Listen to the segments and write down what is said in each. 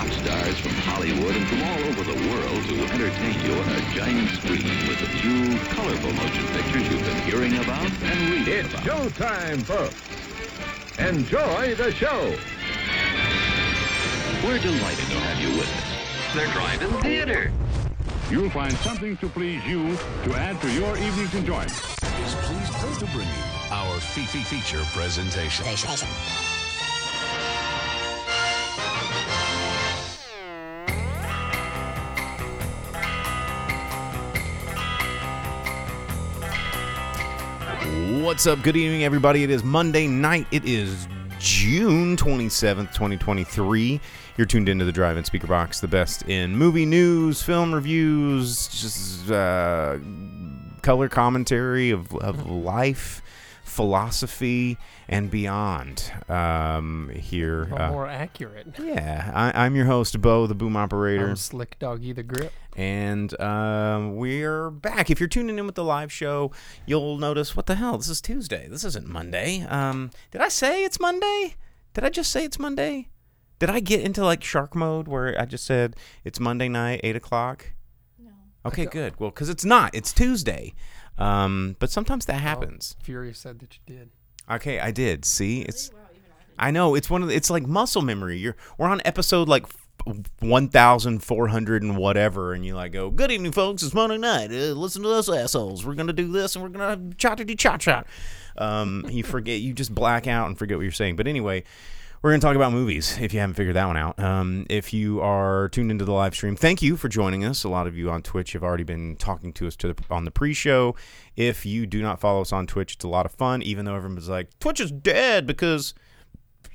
top stars from Hollywood and from all over the world to entertain you on a giant screen with the few colorful motion pictures you've been hearing about and reading It's about. showtime, folks. Enjoy the show. We're delighted to have you with us. They're driving theater. You'll find something to please you to add to your evening's enjoyment. is pleased to bring you our Fifi feature presentation. What's up? Good evening, everybody. It is Monday night. It is June 27th, 2023. You're tuned into the Drive In Speaker Box, the best in movie news, film reviews, just uh, color commentary of, of life, philosophy, and beyond. Um, here, Well, uh, more accurate. yeah, I, I'm your host, Bo, the Boom Operator. I'm Slick Doggy the Grip. And um, we're back. If you're tuning in with the live show, you'll notice what the hell? This is Tuesday. This isn't Monday. Um, did I say it's Monday? Did I just say it's Monday? Did I get into like shark mode where I just said it's Monday night, eight o'clock? No. Okay, good. Well, because it's not. It's Tuesday. Um, but sometimes that happens. Furious said that you did. Okay, I did. See, it's. I know it's one of the, it's like muscle memory. You're we're on episode like one thousand four hundred and whatever, and you like go, "Good evening, folks. It's Monday night. Uh, listen to us assholes. We're gonna do this, and we're gonna cha cha cha cha." Um, you forget, you just black out and forget what you're saying. But anyway. We're going to talk about movies if you haven't figured that one out. Um, if you are tuned into the live stream, thank you for joining us. A lot of you on Twitch have already been talking to us to the, on the pre show. If you do not follow us on Twitch, it's a lot of fun, even though everyone's like, Twitch is dead because,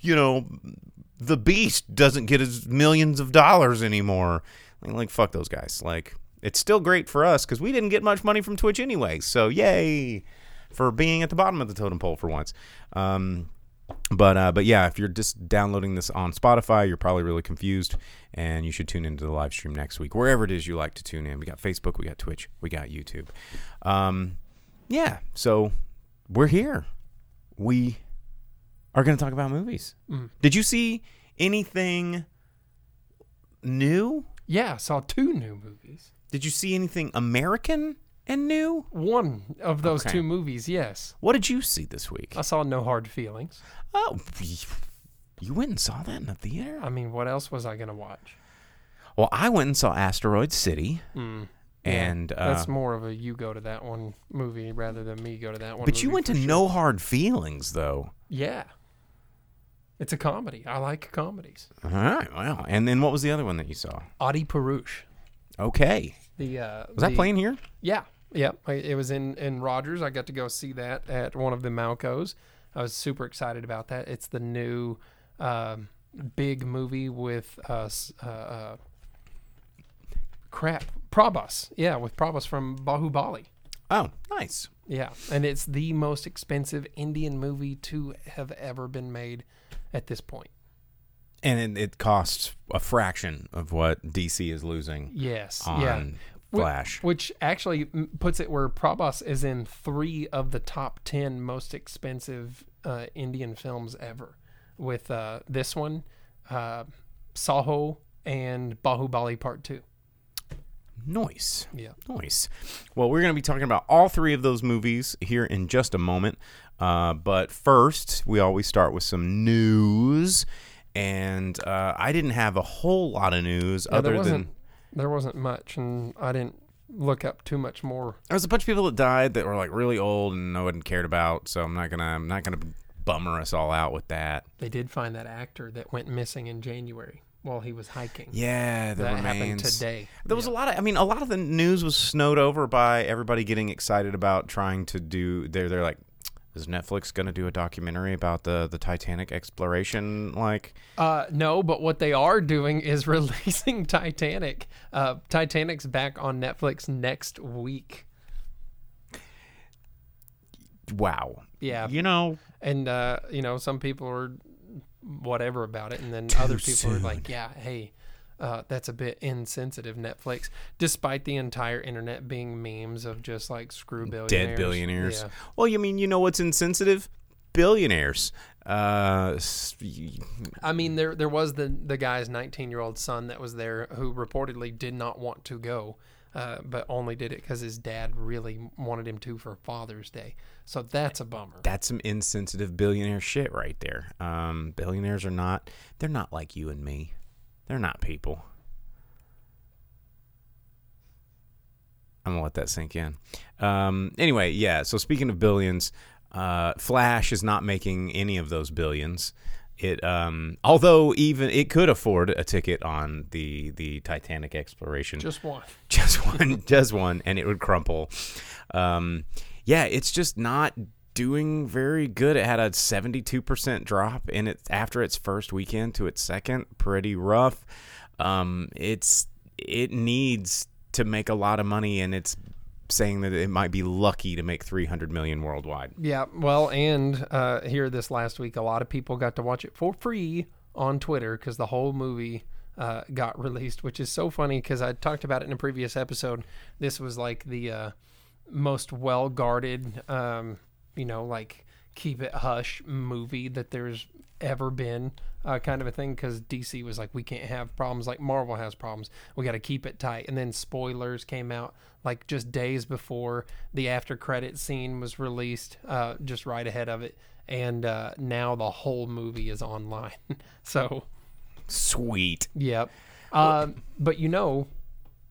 you know, the beast doesn't get his millions of dollars anymore. Like, like fuck those guys. Like, it's still great for us because we didn't get much money from Twitch anyway. So, yay for being at the bottom of the totem pole for once. Um, but uh, but yeah, if you're just downloading this on Spotify, you're probably really confused, and you should tune into the live stream next week, wherever it is you like to tune in. We got Facebook, we got Twitch, we got YouTube. Um, yeah, so we're here. We are going to talk about movies. Did you see anything new? Yeah, I saw two new movies. Did you see anything American and new? One of those Okay. two movies, yes. What did you see this week? I saw No Hard Feelings. Oh, you went and saw that in the theater? I mean, what else was I going to watch? Well, I went and saw Asteroid City, Yeah, and uh, That's more of a you go to that one movie rather than me go to that one but you movie went for to sure. No Hard Feelings, though. Yeah. It's a comedy. I like comedies. All right, wow. And then what was the other one that you saw? Adipurush. Okay, The uh was that the- playing here? Yeah, yeah. It was in in Rogers. I got to go see that at one of the Malcos. I was super excited about that. It's the new um, big movie with uh, uh, uh, crap Prabhas. Yeah, with Prabhas from Bahubali. Oh, nice. Yeah, and it's the most expensive Indian movie to have ever been made at this point. And it, it costs a fraction of what DC is losing Yes, yeah. Flash. Which actually puts it where Prabhas is in three of the top 10 most expensive uh, Indian films ever, with uh, this one, uh, Saho, and Bahubali Part 2. Nice. Yeah. Nice. Well, we're going to be talking about all three of those movies here in just a moment. Uh, but first, we always start with some news. And uh, I didn't have a whole lot of news other than there wasn't much, and I didn't look up too much more. there was a bunch of people that died that were like really old and no one cared about. So I'm not gonna I'm not gonna bummer us all out with that. They did find that actor that went missing in January while he was hiking. Yeah, the that remains. happened today. There was a lot of, I mean, a lot of the news was snowed over by everybody getting excited about trying to do. They're they're like, is Netflix gonna do a documentary about the the Titanic exploration? Like, Uh, no, but what they are doing is releasing Titanic. Uh, Titanic's back on Netflix next week. wow. Yeah. You know, And uh, you know, some people are whatever about it, and then other people are like, "Yeah, hey, uh, that's a bit insensitive." Netflix, despite the entire internet being memes of just like screw billionaires, dead billionaires. Yeah. Well, you mean you know what's insensitive? billionaires. Uh, I mean, there there was the the guy's 19 year old son that was there who reportedly did not want to go, uh, but only did it because his dad really wanted him to for Father's Day. So that's a bummer. that's some insensitive billionaire shit right there. Um, billionaires are not. They're not like you and me. They're not people. I'm gonna let that sink in. Um, anyway, yeah. So speaking of billions, uh, Flash is not making any of those billions. It, um, although even it could afford a ticket on the the Titanic exploration, Just one. just one, just one, and it would crumple. Um, yeah, it's just not doing very good. It had a 72% drop in it after its first weekend to its second. Pretty rough. Um, it's it needs to make a lot of money, and it's saying that it might be lucky to make 300 million worldwide. Yeah, well, and uh, here this last week, a lot of people got to watch it for free on Twitter because the whole movie uh, got released, which is so funny because I talked about it in a previous episode. This was like the uh, most well guarded, um, you know, like keep it hush movie that there's ever been, uh, kind of a thing. Because DC was like, we can't have problems like Marvel has problems. We got to keep it tight. And then spoilers came out like just days before the after credit scene was released, uh, just right ahead of it. And uh, now the whole movie is online. so Sweet. Yep. Uh, but you know,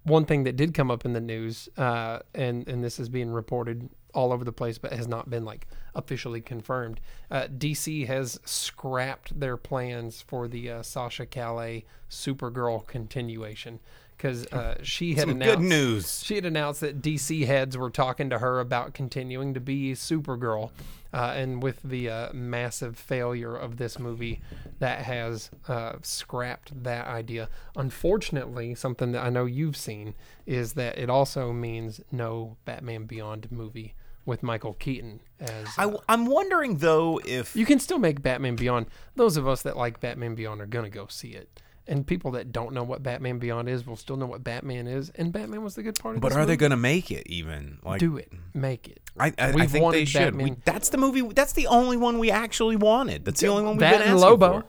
one thing that did come up in the news, uh, and and this is being reported all over the place, but has not been like officially confirmed. Uh, DC has scrapped their plans for the uh, Sasha Calle Supergirl continuation because uh, she had Some announced good news. she had announced that DC heads were talking to her about continuing to be Supergirl. Uh, and with the uh, massive failure of this movie, that has uh, scrapped that idea. Unfortunately, something that I know you've seen is that it also means no Batman Beyond movie with Michael Keaton as. I, I'm wondering though if you can still make Batman Beyond. Those of us that like Batman Beyond are gonna go see it. And people that don't know what Batman Beyond is will still know what Batman is. And Batman was the good part of But are they going to make it even? Like, do it? Make it. I, I, I think they wanted should. We, that's the movie. That's the only one we actually wanted. That's the only one we've that been asking Lobo. for.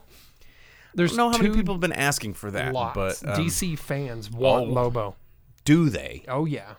There's I don't know how many people have been asking for that, lots. but um, DC fans want oh. Lobo. do they? Oh yeah,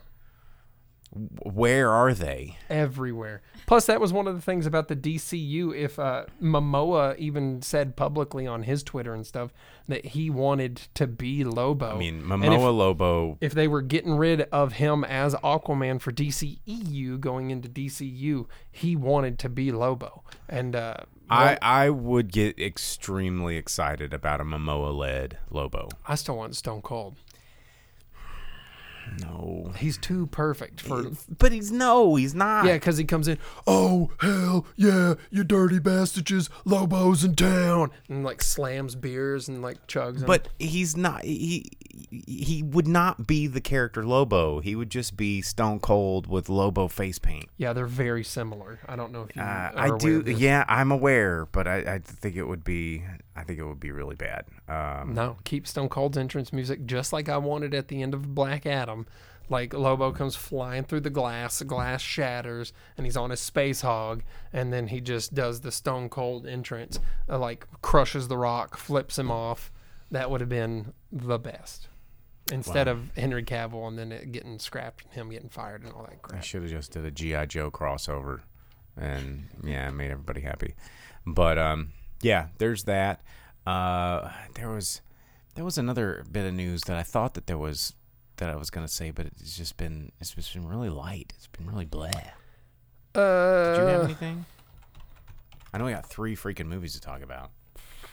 Where are they? everywhere. Plus, that was one of the things about the DCU. If uh, Momoa even said publicly on his Twitter and stuff that he wanted to be Lobo. I mean, Momoa if- Lobo. if they were getting rid of him as Aquaman for DCEU going into DCU, he wanted to be Lobo. And uh, I, I would get extremely excited about a Momoa led Lobo. I still want Stone Cold. No, He's too perfect for. but he's no, he's not. Yeah, because he comes in, oh, hell yeah, you dirty bastards, Lobo's in town. And like slams beers and like chugs. But he's not. He he would not be the character Lobo. He would just be Stone Cold with Lobo face paint. yeah, they're very similar. I don't know if you Uh, I do. Yeah, I'm aware, but I, I think it would be. I think it would be really bad. Um, No, keep Stone Cold's entrance music just like I wanted at the end of Black Adam. Like Lobo comes flying through the glass, the glass shatters, and he's on his space hog, and then he just does the Stone Cold entrance, uh, like crushes the rock, flips him off. That would have been the best. Instead of Henry Cavill and then it getting scrapped and him getting fired and all that crap. I should have just did a GI Joe crossover, and yeah, made everybody happy. But um, yeah, there's that. Uh, there was there was another bit of news that I thought that there was that I was gonna say, but it's just been it's just been really light. It's been really blah. Uh, Did you have anything? I know we got three freaking movies to talk about.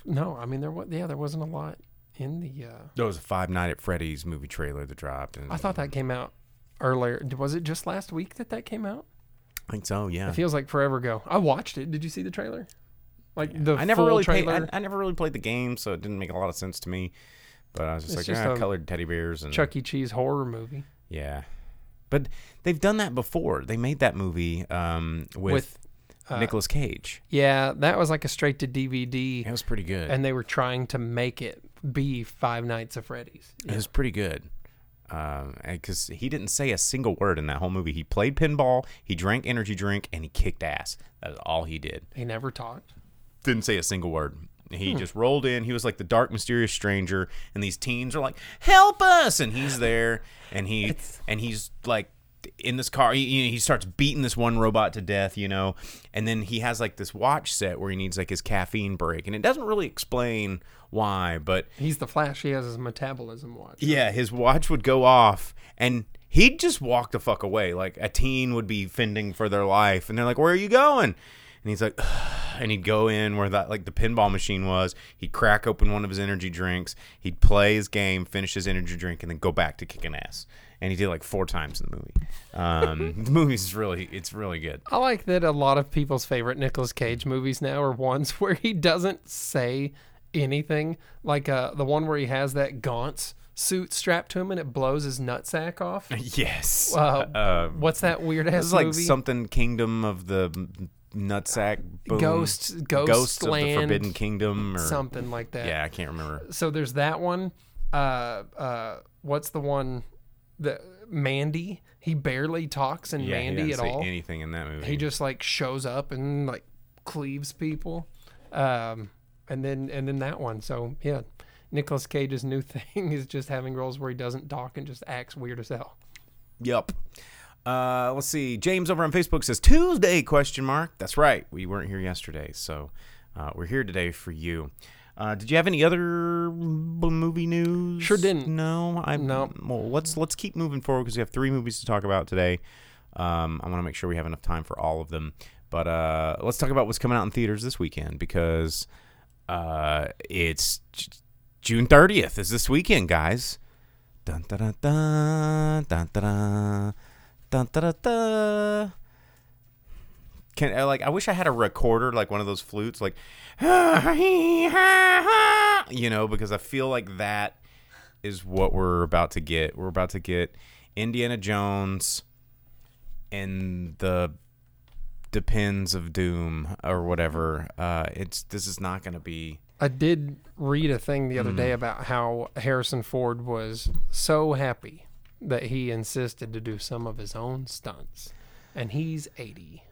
no, I mean there was yeah there wasn't a lot in the. Uh, There was a Five Night at Freddy's movie trailer that dropped, and I thought that came out earlier. Was it just last week that that came out? I think so. Yeah, It feels like forever ago. I watched it. Did you see the trailer? Like the I never full really trailer. played. I, I never really played the game, so it didn't make a lot of sense to me. But I was just It's like, just ah, colored teddy bears and Chuck E. Cheese horror movie Yeah, but they've done that before. They made that movie um, with, with. uh, Nicolas Cage. Yeah, that was like a straight to DVD, It was pretty good. and they were trying to make it be Five Nights at Freddy's. it was pretty good. because he didn't say a single word in that whole movie. He played pinball, he drank energy drink, and he kicked ass. That is all he did. He never talked. Didn't say a single word. He hmm. just rolled in. He was like the dark, mysterious stranger, and these teens are like, "Help us!" And he's there, and he and he's like in this car. He, he starts beating this one robot to death, you know, and then he has like this watch set where he needs like his caffeine break, and it doesn't really explain why, but He's the Flash. He has his metabolism watch. yeah, his watch would go off and he'd just walk the fuck away. Like a teen would be fending for their life and they're like, Where are you going? And he's like, and he'd go in where that like the pinball machine was. He'd crack open one of his energy drinks. He'd play his game, finish his energy drink, and then go back to kicking ass. And he did like four times in the movie. Um, the movie's really, it's really good. I like that a lot of people's favorite Nicolas Cage movies now are ones where he doesn't say anything. Like uh, the one where he has that Gaunt's suit strapped to him and it blows his nutsack off. Yes. Uh, what's that weird This ass is like movie? something Kingdom of the Nutsack Boom. Ghosts- Ghost Ghosts of the Forbidden Kingdom or something like that. Yeah, I can't remember. So there's that one. Uh, uh, what's the one? The Mandy. He barely talks in Yeah, Mandy he at say all. anything in that movie. he just like shows up and like cleaves people um and then and then that one so yeah Nicolas Cage's new thing is just having roles where he doesn't talk and just acts weird as hell Yup. Uh, let's see. James over on Facebook says Tuesday question mark. That's right. We weren't here yesterday, so uh, we're here today for you. Uh, did you have any other b- movie news? Sure didn't. No, I No. Well, let's let's keep moving forward because we have three movies to talk about today. Um, I want to make sure we have enough time for all of them. But uh, let's talk about what's coming out in theaters this weekend because uh, it's J- June 30th is this weekend, guys. Dun dun dun dun dun dun dun dun dun dun. Can uh, like I wish I had a recorder like one of those flutes like you know because I feel like that is what we're about to get. We're about to get Indiana Jones and the Depends of Doom or whatever. Uh, it's this is not going to be. I did read a thing the other day Mm. about how Harrison Ford was so happy that he insisted to do some of his own stunts and he's 80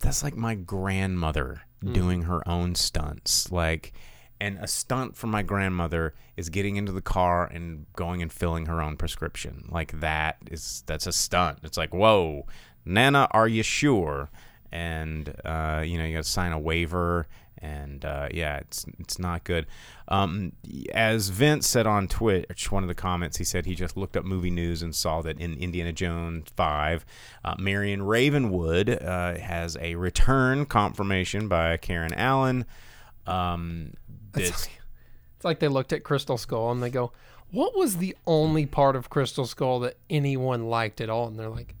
That's like my grandmother hmm. doing her own stunts. Like, and a stunt for my grandmother is getting into the car and going and filling her own prescription. Like that is that's a stunt. It's like, whoa, Nana, are you sure? And uh, you know, you got to sign a waiver. And uh, yeah, it's it's not good. Um, as Vince said on Twitch, one of the comments, he said he just looked up movie news and saw that in Indiana Jones Five, uh, Marion Ravenwood uh, has a return confirmation by Karen Allen. Um, this, It's like they looked at Crystal Skull and they go, "What was the only part of Crystal Skull that anyone liked at all?" And they're like,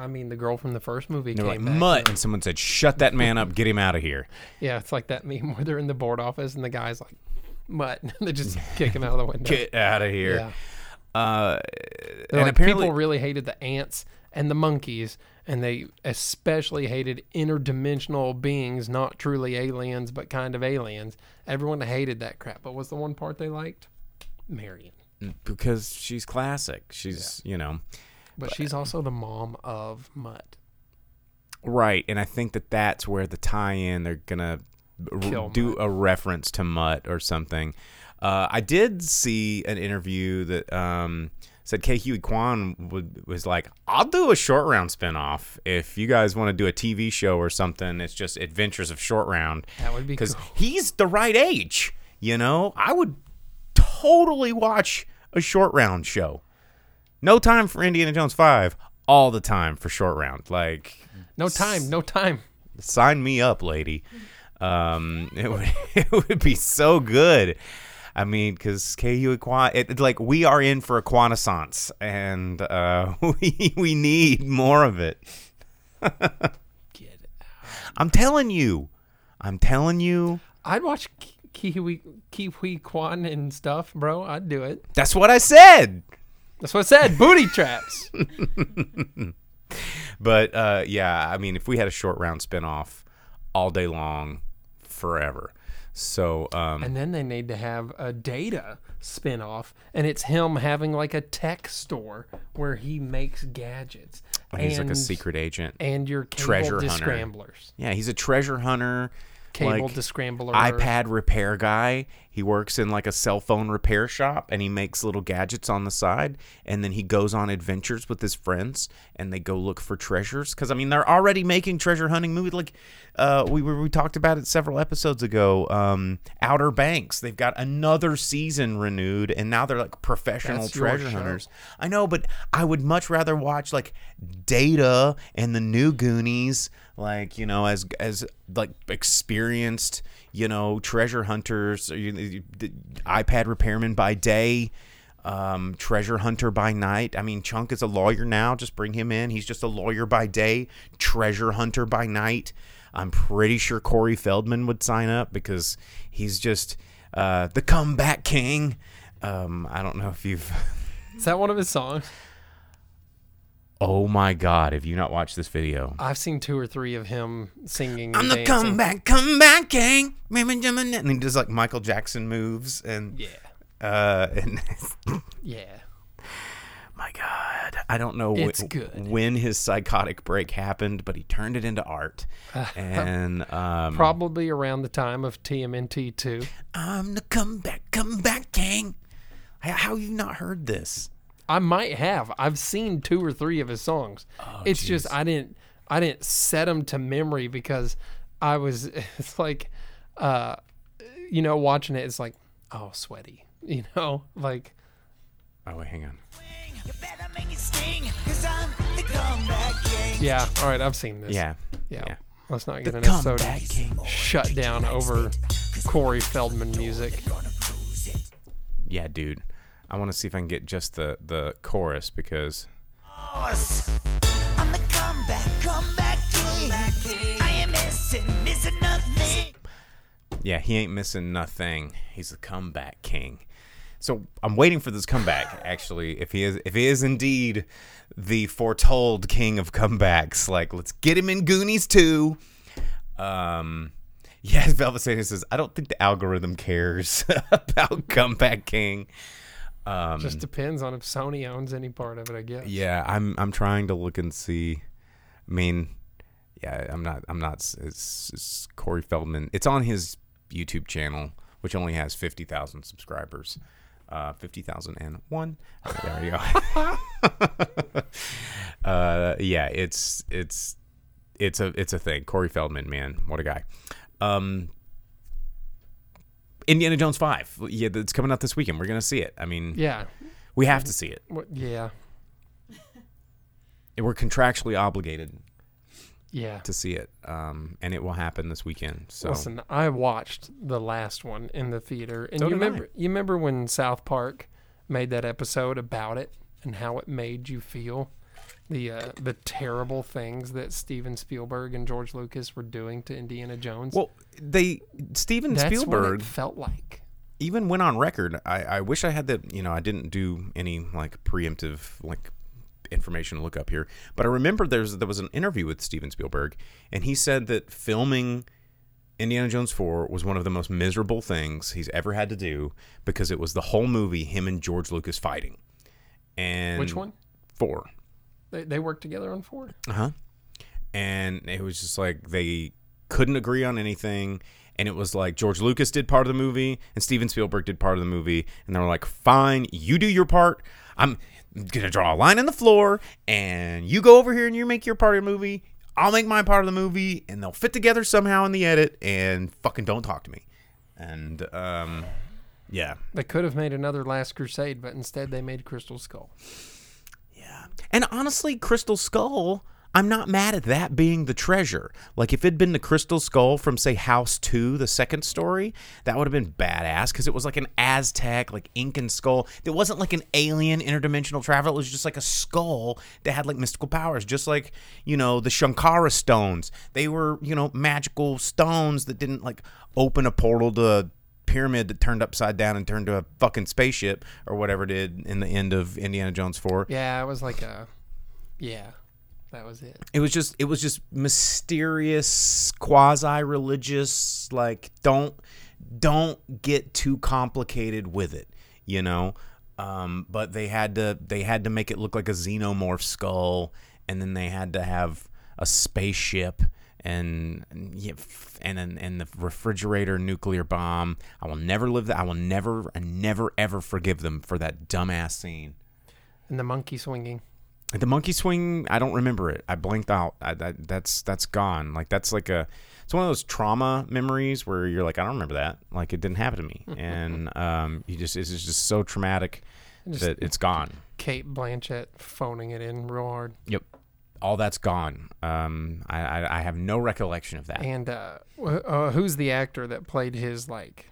"I mean, the girl from the first movie they're came like back." mutt, and someone said, "Shut that man up, get him out of here." Yeah, it's like that meme where they're in the board office and the guy's like, "Mutt," and they just kick him out of the window. Get out of here. Yeah. Uh, They're and like, apparently, people really hated the ants and the monkeys, and they especially hated interdimensional beings, not truly aliens, but kind of aliens. Everyone hated that crap. But what's the one part they liked? Marion. because she's classic. She's you know But she's also the mom of Mutt. Right, and I think that that's where the tie-in they're gonna Kill do Mutt. a reference to Mutt or something. Uh, I did see an interview that um, said Ke Huy Quan would, was like, "I'll do a short round spinoff if you guys want to do a TV show or something. It's just Adventures of Short Round." That would be because cool. he's the right age. You know, I would totally watch a short round show. No time for Indiana Jones Five. All the time for short round. Like No time, no time. sign me up, lady. Um, it would it would be so good. I mean, because KU Aqua, it, it- like we are in for a quanaissance, and uh, we we need more of it. Get out. I'm telling you, I'm telling you. I'd watch Ki- Kiwi Kiwi Kwan and stuff, bro. I'd do it. That's what I said. That's what I said. Booty traps. But uh, yeah, I mean, if we had a short round spinoff all day long, forever. So um, And then they need to have a data spin-off and it's him having like a tech store where he makes gadgets. he's like a secret agent. and your treasure hunter. descramblers. Yeah, he's a treasure hunter. Cable like, descrambler. iPad repair guy. He works in like a cell phone repair shop and he makes little gadgets on the side. And then he goes on adventures with his friends and they go look for treasures. Because, I mean, they're already making treasure hunting movies. Like uh, we, we talked about it several episodes ago. Um, Outer Banks. They've got another season renewed and now they're like professional That's treasure hunters. I know, but I would much rather watch like Data and the New Goonies, like you know, as as like experienced, you know, treasure hunters, you, iPad repairman by day, um, treasure hunter by night. I mean, Chunk is a lawyer now. Just bring him in. He's just a lawyer by day, treasure hunter by night. I'm pretty sure Corey Feldman would sign up because he's just uh, the comeback king. Um, I don't know if you've. Is that one of his songs? Oh my God! Have you not watched this video? I've seen two or three of him singing. I'm and the dancing. comeback, comeback king. And he does like Michael Jackson moves and Yeah. uh and Yeah. my God, I don't know wh- good. when his psychotic break happened, but he turned it into art. And um, Probably around the time of TMNT 2. I'm the comeback, comeback king. How, how you not heard this? I might have. I've seen two or three of his songs. Oh, it's just I didn't I didn't set them to memory because I was it's like uh you know watching it it's like oh sweaty. You know, like Oh wait, hang on. You better make it sting, 'cause I'm the comeback king. yeah, all right, I've seen this. Yeah, Yeah. yeah. Let's not get an episode comeback shut down over Corey Feldman music. Yeah, dude. I want to see if I can get just the the chorus because I'm the comeback, comeback king. I am missing, missing nothing. Yeah, he ain't missing nothing. He's the comeback king. So I'm waiting for this comeback. Actually, if he is, if he is indeed the foretold king of comebacks, like let's get him in Goonies too. Um, yes, Velvet says I don't think the algorithm cares about comeback king. Um, Just depends on if Sony owns any part of it, I guess. yeah, I'm I'm trying to look and see. I mean, yeah, I'm not I'm not. It's, it's Corey Feldman. It's on his YouTube channel, which only has fifty thousand subscribers. Uh, fifty thousand and one. There you go. uh, yeah, it's it's it's a it's a thing. Corey Feldman, man, what a guy. Um, Indiana Jones Five. Yeah, it's coming out this weekend. We're gonna see it. I mean, Yeah. we have to see it. What, yeah. We're contractually obligated Yeah. to see it, um, and it will happen this weekend. So Listen, I watched the last one in the theater, and So you did I. remember you remember when South Park made that episode about it and how it made you feel the uh, the terrible things that Steven Spielberg and George Lucas were doing to Indiana Jones. well, they Steven That's Spielberg what it felt like. even went on record. I, I wish I had that. You know, I didn't do any like preemptive like information to look up here, but I remember there's there was an interview with Steven Spielberg, and he said that filming Indiana Jones 4 was one of the most miserable things he's ever had to do because it was the whole movie him and George Lucas fighting. And Which one? 4. They, they worked together on Ford. Uh huh. And it was just like they couldn't agree on anything. And it was like George Lucas did part of the movie and Steven Spielberg did part of the movie. And they were like, fine, you do your part. I'm going to draw a line in the floor. And you go over here and you make your part of the movie. I'll make my part of the movie. And they'll fit together somehow in the edit. And fucking don't talk to me. And, um, yeah. They could have made another Last Crusade, but instead they made Crystal Skull. And honestly, Crystal Skull, I'm not mad at that being the treasure. Like if it'd been the Crystal Skull from say House 2, the second story, that would have been badass cuz it was like an Aztec like Incan skull. It wasn't like an alien interdimensional traveler, it was just like a skull that had like mystical powers, just like, you know, the Shankara stones. They were, you know, magical stones that didn't like open a portal to pyramid that turned upside down and turned to a fucking spaceship or whatever it did in the end of Indiana Jones 4 Yeah, it was like a. Yeah, that was it. it was just it was just mysterious quasi religious like don't don't get too complicated with it, you know. Um, but they had to they had to make it look like a xenomorph skull, and then they had to have a spaceship and and and the refrigerator nuclear bomb. I will never live that. I will never and never ever forgive them for that dumbass scene. And the monkey swinging. The monkey swing, I don't remember it. I blanked out. I, that, that's that's gone. Like that's like a it's one of those trauma memories where you're like, I don't remember that. Like it didn't happen to me, and um, you just it's just so traumatic Just- that it's gone. Cate Blanchett phoning it in real hard. Yep, all that's gone. Um, I, I I have no recollection of that. And uh, uh, who's the actor that played his like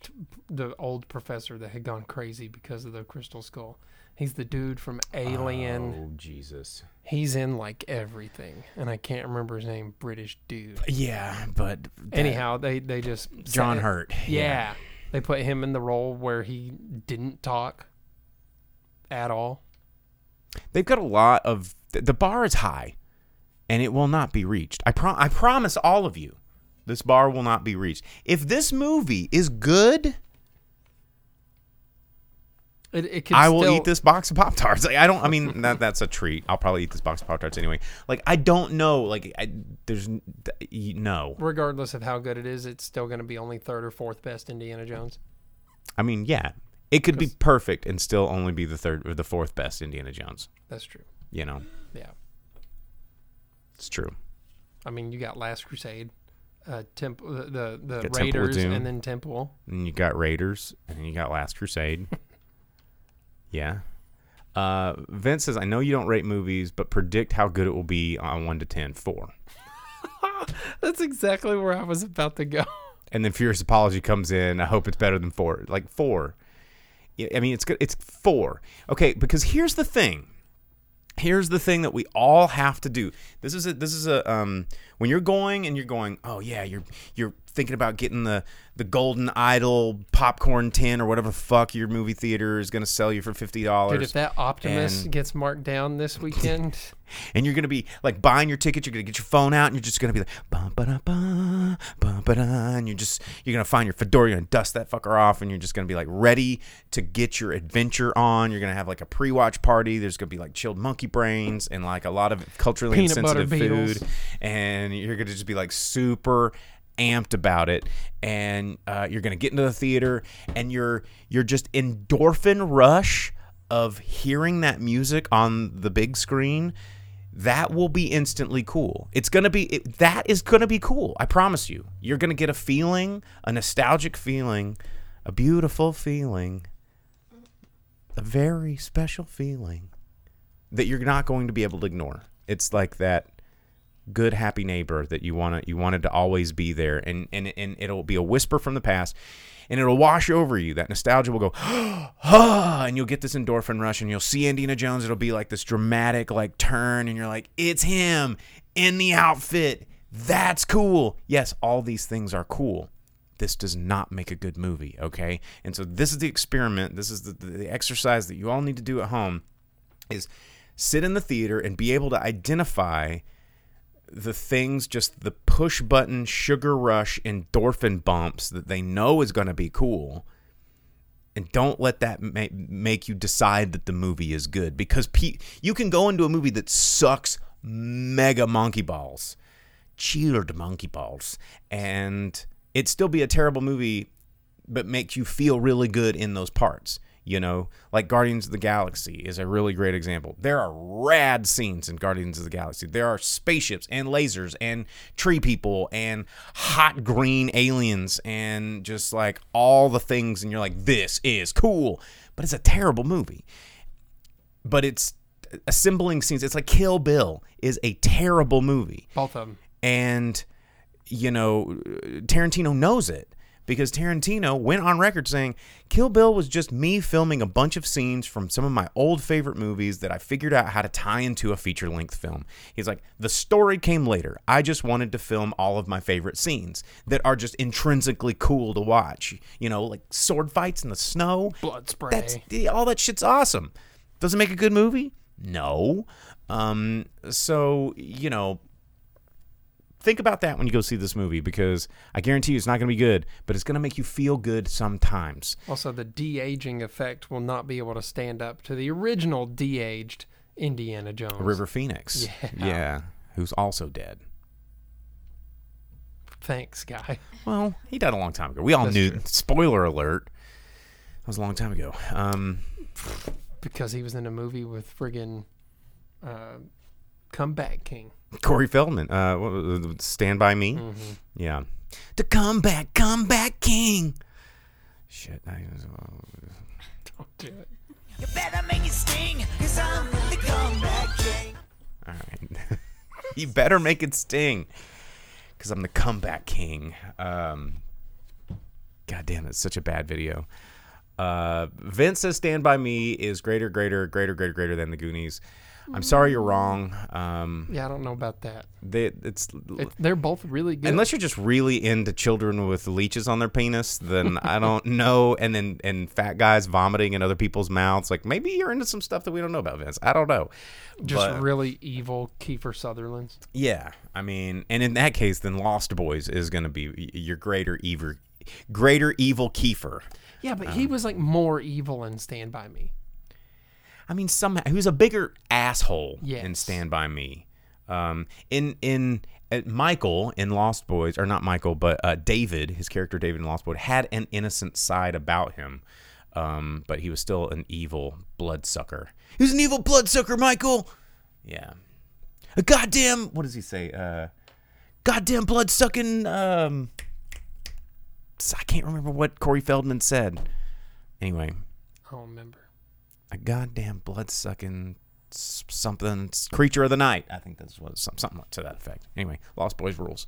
t- the old professor that had gone crazy because of the crystal skull? He's the dude from Alien. Oh Jesus. He's in like everything, and I can't remember his name. British dude. Yeah, but that- Anyhow, they they just John Hurt. Yeah, they put him in the role where he didn't talk at all. They've got a lot of the bar is high and it will not be reached. I pro- i promise all of you this bar will not be reached. If this movie is good It, it i will still- eat this box of pop tarts like, i don't i mean that that's a treat. I'll probably eat this box of pop tarts anyway. Like i don't know like I, there's no. Regardless of how good it is. It's still going to be only third or fourth best Indiana Jones. i mean yeah it could be perfect and still only be the third or the fourth best indiana jones That's true. you know Yeah. it's true I mean, you got Last Crusade, uh, Temple, the the, the Raiders, and then Temple. and you got Raiders, and you got Last Crusade. yeah. Uh, Vince says, I know you don't rate movies, but predict how good it will be on 1 to 10. 4. That's exactly where I was about to go. And then Furious Apology comes in. I hope it's better than 4. Like 4. I mean, it's. It's 4. Okay, because here's the thing. Here's the thing that we all have to do. This is a this is a um when you're going and you're going, oh yeah, you're you're thinking about getting the the golden idol popcorn tin or whatever fuck your movie theater is gonna sell you for fifty dollars. Dude, if that Optimus and- gets marked down this weekend, and you're gonna be like buying your ticket, you're gonna get your phone out, and you're just gonna be like, bum ba da ba, bum ba da, and you're just you're gonna find your fedora, you're gonna dust that fucker off, and you're just gonna be like ready to get your adventure on. You're gonna have like a pre-watch party. There's gonna be like chilled monkey brains and like a lot of culturally Peanut insensitive food, beetles. And you're gonna just be like super amped about it and uh, you're gonna get into the theater and you're you're just endorphin rush of hearing that music on the big screen that will be instantly cool. It's gonna be it, that is gonna be cool i promise you. You're gonna get a feeling a nostalgic feeling a beautiful feeling a very special feeling that you're not going to be able to ignore. It's like that good happy neighbor that you want to you wanted to always be there. And and and it'll be a whisper from the past and it'll wash over you. That nostalgia will go ah and you'll get this endorphin rush and you'll see Indiana Jones. It'll be like this dramatic like turn and you're like it's him in the outfit. That's cool. Yes all these things are cool. This does not make a good movie okay? And so this is the experiment. This is the, the exercise that you all need to do at home is sit in the theater and be able to identify the things, just the push button sugar rush endorphin bumps that they know is going to be cool. And don't let that ma- make you decide that the movie is good because pe- you can go into a movie that sucks mega monkey balls, chilled monkey balls, and it still be a terrible movie, but make you feel really good in those parts. You know, like Guardians of the Galaxy is a really great example. There are rad scenes in Guardians of the Galaxy. There are spaceships and lasers and tree people and hot green aliens and just like all the things. And you're like, this is cool. But it's a terrible movie. But it's assembling scenes. It's like Kill Bill is a terrible movie both of them. and you know Tarantino knows it because Tarantino went on record saying Kill Bill was just me filming a bunch of scenes from some of my old favorite movies that I figured out how to tie into a feature length film. He's like the story came later. I just wanted to film all of my favorite scenes that are just intrinsically cool to watch. You know, like sword fights in the snow. Blood spray. That's all that shit's awesome. Does it make a good movie? No. Um so, you know, think about that when you go see this movie because I guarantee you it's not going to be good, but it's going to make you feel good sometimes. Also, the de aging effect will not be able to stand up to the original de aged Indiana Jones. River Phoenix, Yeah. who's also dead. Thanks, guy. Well, he died a long time ago. We all That's knew. true. Spoiler alert. That was a long time ago. Um, Because he was in a movie with friggin' uh, Comeback King. Corey Feldman. Uh, what was it? Stand by Me. Mm-hmm. Yeah. The comeback, comeback king. Shit. I, Don't do it. You better make it sting, cause I'm the comeback king. all right. you better make it sting, because I'm the comeback king. Um, God damn, it's such a bad video. Uh, Vince says "Stand by Me" is greater, greater, greater, greater, greater than the Goonies. I'm sorry, you're wrong. Um, Yeah, I don't know about that. they, it's It, they're both really good. Unless you're just really into children with leeches on their penis, then I don't know. And then and fat guys vomiting in other people's mouths, like maybe you're into some stuff that we don't know about, Vince. I don't know. just But, really evil Kiefer Sutherland's. yeah. I mean, and in that case, then Lost Boys is going to be your greater evil, greater evil Kiefer. Yeah, but Um, he was like more evil in Stand By Me. I mean, somehow who's a bigger asshole in Stand by Me. Um, in in uh, Michael in Lost Boys, or not Michael, but uh, David, his character David in Lost Boys, had an innocent side about him, um, but he was still an evil bloodsucker. He was an evil bloodsucker, Michael. Yeah. A goddamn. What does he say? Uh, goddamn bloodsucking. Um, I can't remember what Corey Feldman said. Anyway, I don't remember. A goddamn blood sucking something creature of the night. I think that's what some- something to that effect. Anyway, Lost Boys rules.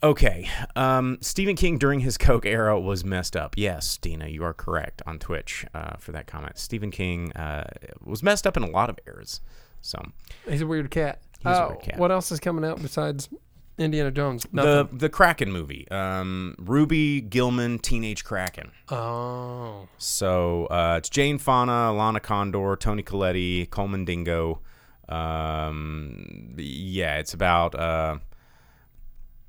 Okay, um, Stephen King during his Coke era was messed up. Yes, Dina, you are correct on Twitch uh, for that comment. Stephen King uh, was messed up in a lot of eras. So He's a weird cat. He's a Oh, weird cat. What else is coming out besides Indiana Jones? the Nothing. the Kraken movie, um, Ruby Gillman, Teenage Kraken. oh, So uh, it's Jane Fonda, Lana Condor, Toni Collette, Colman Domingo. Um, yeah, it's about uh,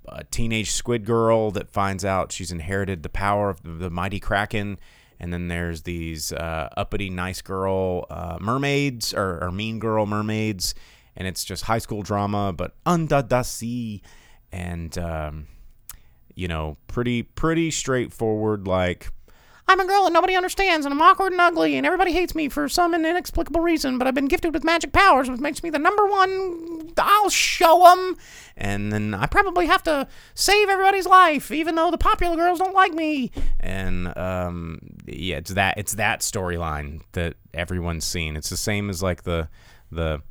a teenage squid girl that finds out she's inherited the power of the, the mighty Kraken. And then there's these uh, uppity nice girl uh, mermaids or, or mean girl mermaids. And it's just high school drama, but under the sea. And, um, you know, pretty, pretty straightforward, like I'm a girl that nobody understands, and I'm awkward and ugly, and everybody hates me for some inexplicable reason. But I've been gifted with magic powers, which makes me the number one. I'll show them, and then I probably have to save everybody's life, even though the popular girls don't like me. And um, yeah, it's that it's that storyline that everyone's seen. It's the same as like the the.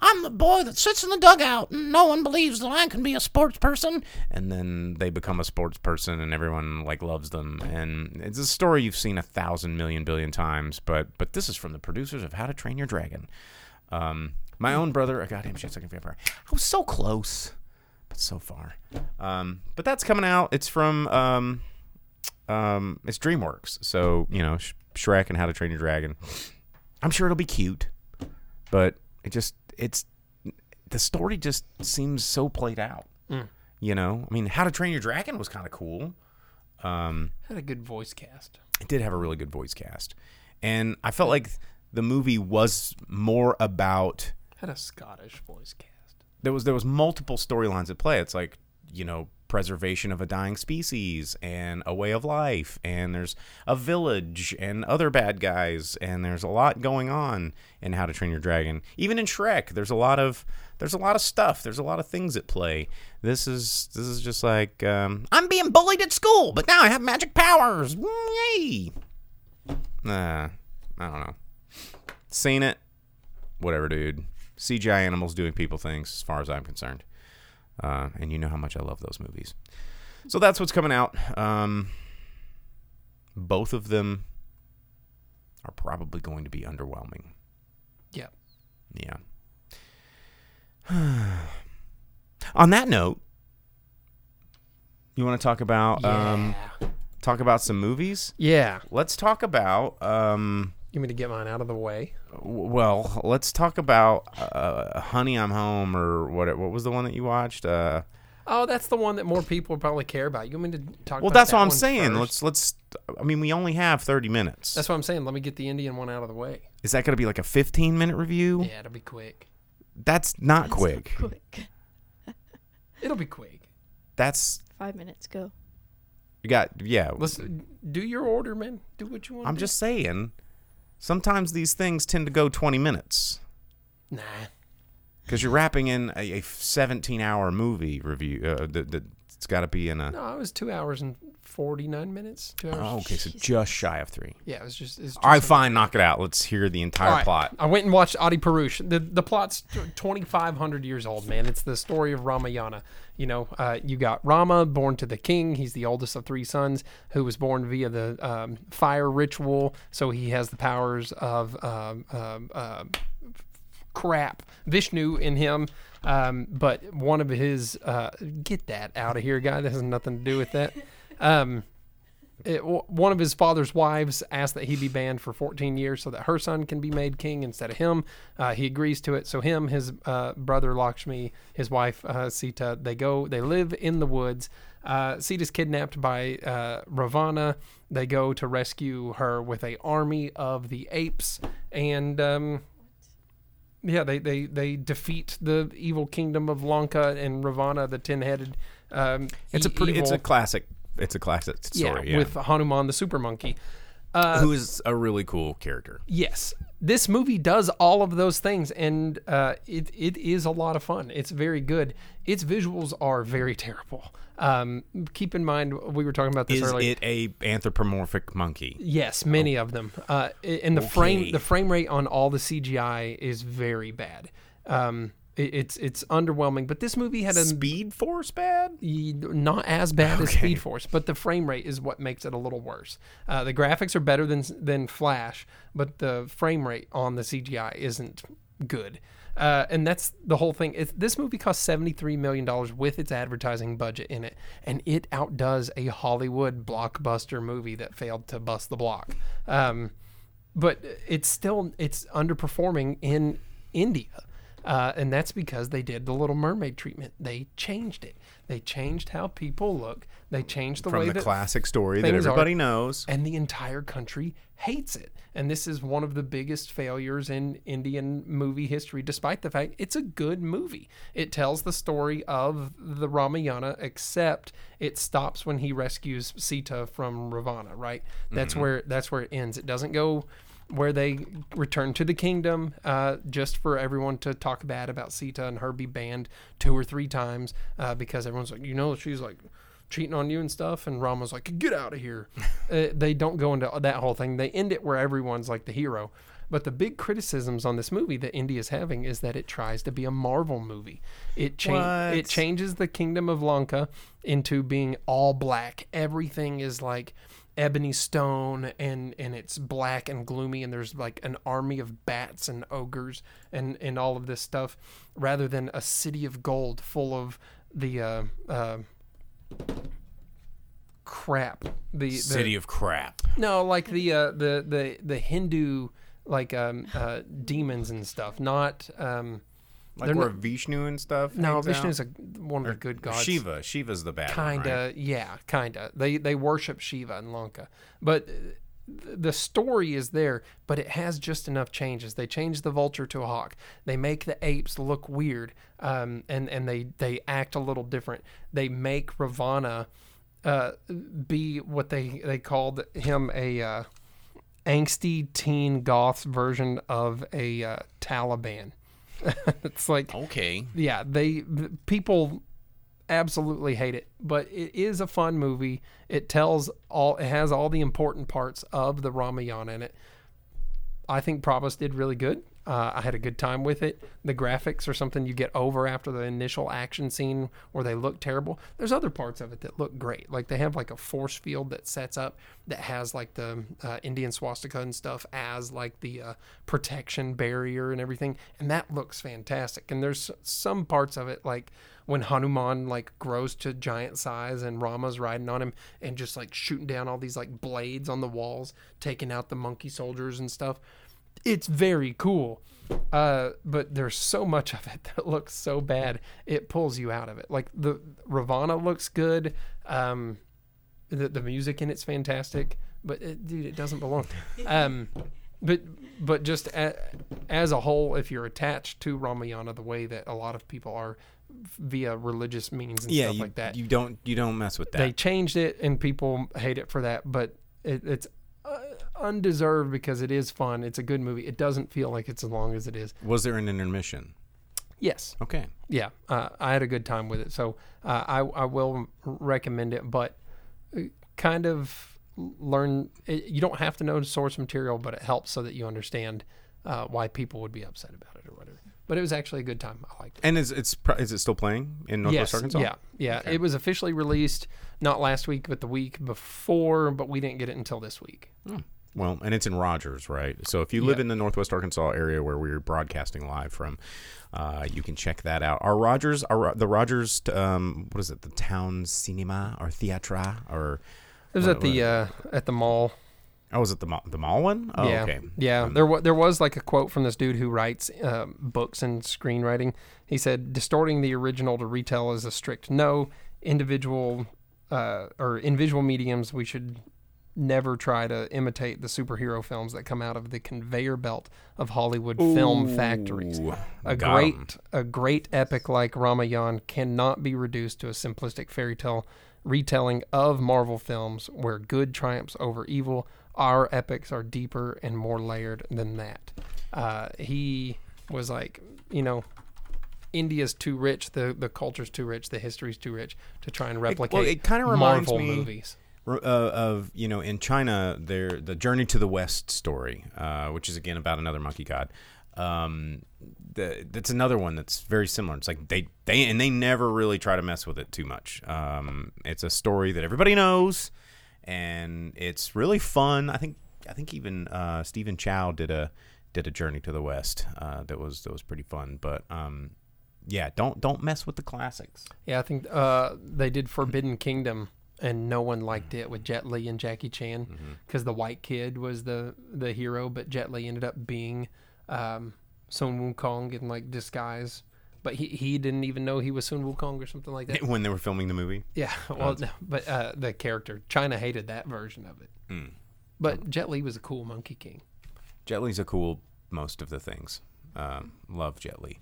I'm the boy that sits in the dugout, and no one believes that I can be a sports person. And then they become a sports person, and everyone like loves them. And it's a story you've seen a thousand million billion times. But but this is from the producers of How to Train Your Dragon. Um, my own brother, a goddamn shit second vampire. I was so close, but so far. Um, but that's coming out. It's from um, um, it's DreamWorks. So you know Sh- Shrek and How to Train Your Dragon. I'm sure it'll be cute, but it just it's the story just seems so played out. You know, I mean, How to Train Your Dragon was kind of cool. Um, had a good voice cast. it did have a really good voice cast, and I felt like the movie was more about Had a Scottish voice cast. there was there was multiple storylines at play. It's like you know preservation of a dying species and a way of life, and there's a village and other bad guys, and there's a lot going on in How to Train Your Dragon. Even in Shrek, there's a lot of there's a lot of stuff. There's a lot of things at play. This is this is just like um, I'm being bullied at school, but now I have magic powers. Yay! Nah, I don't know. Seen it, whatever, dude. CGI animals doing people things, as far as I'm concerned. Uh, and you know how much I love those movies. So that's what's coming out. Um, both of them are probably going to be underwhelming. Yeah. Yeah. On that note, you want to talk about um, talk about some movies? yeah. Let's talk about um, You mean to get mine out of the way? Well, let's talk about uh, "Honey, I'm Home" or what? What was the one that you watched? Uh, Oh, that's the one that more people probably care about. You want me to talk? well, about that's that what I'm saying. first? Let's let's. I mean, we only have 30 minutes. That's what I'm saying. Let me get the Indian one out of the way. Is that going to be like a 15 minute review? Yeah, it'll be quick. That's not quick. Quick. It'll be quick. That's Five minutes. Go. you got. Yeah, Let's do your order, man. Do what you want. I'm just saying. Sometimes these things tend to go 20 minutes nah. because you're wrapping in a, a 17 hour movie review. Uh, that, that it's got to be in a. No, it was two hours and forty nine minutes. Two hours. Oh, okay, so just shy of three. Yeah, it was just. It's just All right, fine, knock it out. Let's hear the entire All right, plot. I went and watched Adipurush. The the plot's twenty five hundred years old, man. It's the story of Ramayana. You know, uh, you got Rama born to the king. He's the oldest of three sons, who was born via the um, fire ritual. So he has the powers of um, um, uh, crap Vishnu in him. Um, but one of his uh, get that out of here, guy. That has nothing to do with that. Um, it, w- one of his father's wives asked that he be banned for 14 years so that her son can be made king instead of him. Uh, he agrees to it. So him, his uh, brother Lakshmi, his wife uh, Sita, they go, they live in the woods. Uh, Sita's kidnapped by uh, Ravana. They go to rescue her with a army of the apes, and um, yeah, they, they they defeat the evil kingdom of Lanka and Ravana, the ten-headed. Um, It's a pretty. It's a classic. It's a classic story. Yeah, with Hanuman the super monkey. Uh, who is a really cool character. Yes, this movie does all of those things, and uh, it it is a lot of fun. It's very good. Its visuals are very terrible. Um, keep in mind we were talking about this Is earlier. it a anthropomorphic monkey? Yes, many of them. Uh, and the frame the frame rate on all the CGI is very bad. Um, it's it's underwhelming. But this movie had a Speed Force bad? not as bad as Speed Force, but the frame rate is what makes it a little worse. Uh, the graphics are better than than Flash, but the frame rate on the CGI isn't good. Uh, and that's the whole thing. It, this movie cost seventy three million dollars with its advertising budget in it, and it outdoes a Hollywood blockbuster movie that failed to bust the block. Um, but it's still it's underperforming in India. Uh, and that's because they did the Little Mermaid treatment. They changed it. They changed how people look. They changed the From way the that classic story that things are. everybody knows. and the entire country hates it. And this is one of the biggest failures in Indian movie history, despite the fact it's a good movie. It tells the story of the Ramayana, except it stops when he rescues Sita from Ravana. Right? That's where that's where it ends. It doesn't go where they return to the kingdom uh, just for everyone to talk bad about Sita and her be banned two or three times uh, because everyone's like, you know, she's like cheating on you and stuff. And Rama's like, get out of here. uh, they don't go into that whole thing. They end it where everyone's like the hero. But the big criticisms on this movie that India is having is that it tries to be a Marvel movie. It cha- it changes the kingdom of Lanka into being all black. Everything is like ebony stone and and it's black and gloomy and there's like an army of bats and ogres and and all of this stuff rather than a city of gold full of the uh, uh, crap the, the City of crap. no like the uh, the the the Hindu like um uh demons and stuff not um Like They're where not- Vishnu and stuff. no Vishnu out? is a one of the good gods Shiva. Shiva's the bad kinda right? yeah kinda they they worship shiva and lanka but uh, the story is there but it has just enough changes they change the vulture to a hawk they make the apes look weird um, and and they they act a little different they make ravana uh, be what they they called him a uh, angsty teen goth version of a uh, taliban it's like Okay. yeah, they people absolutely hate it, but it is a fun movie. It tells all it has all the important parts of the Ramayana in it. I think Prabhas did really good. Uh, I had a good time with it. The graphics are something you get over after the initial action scene where they look terrible. There's other parts of it that look great. Like they have like a force field that sets up that has like the uh, Indian swastika and stuff as like the uh, protection barrier and everything, and that looks fantastic. And there's some parts of it like when Hanuman like grows to giant size and Rama's riding on him and just like shooting down all these like blades on the walls, taking out the monkey soldiers and stuff. It's very cool. Uh, but there's so much of it that looks so bad, it pulls you out of it. Like the Ravana looks good. Um, the, the music in it's fantastic, but it, dude, it doesn't belong. Um, but but just a, as a whole, if you're attached to Ramayana the way that a lot of people are via religious meanings and Yeah, stuff you, like that, you don't you don't mess with that. they changed it and people hate it for that, but it, it's undeserved because it is fun. It's a good movie. It doesn't feel like it's as long as it is. Was there an intermission? Yes. Okay. Yeah, uh, I had a good time with it, so uh, I I will recommend it. But uh, kind of learn. It, you don't have to know the source material, but it helps so that you understand uh, why people would be upset about it or whatever. But it was actually a good time. I liked it. And is it's is it still playing in Northwest yes, Arkansas? yeah, yeah. It was officially released not last week, but the week before. But we didn't get it until this week. Well, and it's in Rogers, right? So if you live Yeah. in the Northwest Arkansas area where we're broadcasting live from, uh, you can check that out. Our Rogers, our the Rogers, um, what is it? The town cinema or theatra or It was What- at the uh, at the mall. oh, is it the mall, the mall one? Oh, yeah, okay. yeah. Um, there was there was like a quote from this dude who writes uh, books and screenwriting. He said, "Distorting the original to retell is a strict no. Individual uh, or in visual mediums, we should never try to imitate the superhero films that come out of the conveyor belt of Hollywood film factories. A got 'em. great a great epic like Ramayan cannot be reduced to a simplistic fairy tale retelling of Marvel films where good triumphs over evil. Our epics are deeper and more layered than that. Uh, he was like, you know, India's too rich, the the culture's too rich, the history's too rich to try and replicate. it kinda reminds Marvel me- movies. Uh, of you know in China their the Journey to the West story, uh, which is again about another monkey god. Um, the, that's another one that's very similar. It's like they they and they never really try to mess with it too much. Um, it's a story that everybody knows, and it's really fun. I think I think even uh, Stephen Chow did a did a Journey to the West uh, that was that was pretty fun. But um, yeah, don't don't mess with the classics. Yeah, I think uh, they did Forbidden Kingdom, and no one liked it with Jet Li and Jackie Chan because the white kid was the the hero, but Jet Li ended up being um, Sun Wukong in like disguise. But he, he didn't even know he was Sun Wukong or something like that. when they were filming the movie. Yeah, well, no, but uh, the character China hated that version of it. But Jet Li was a cool Monkey King. Jet Li's a cool most of the things. Um, love Jet Li.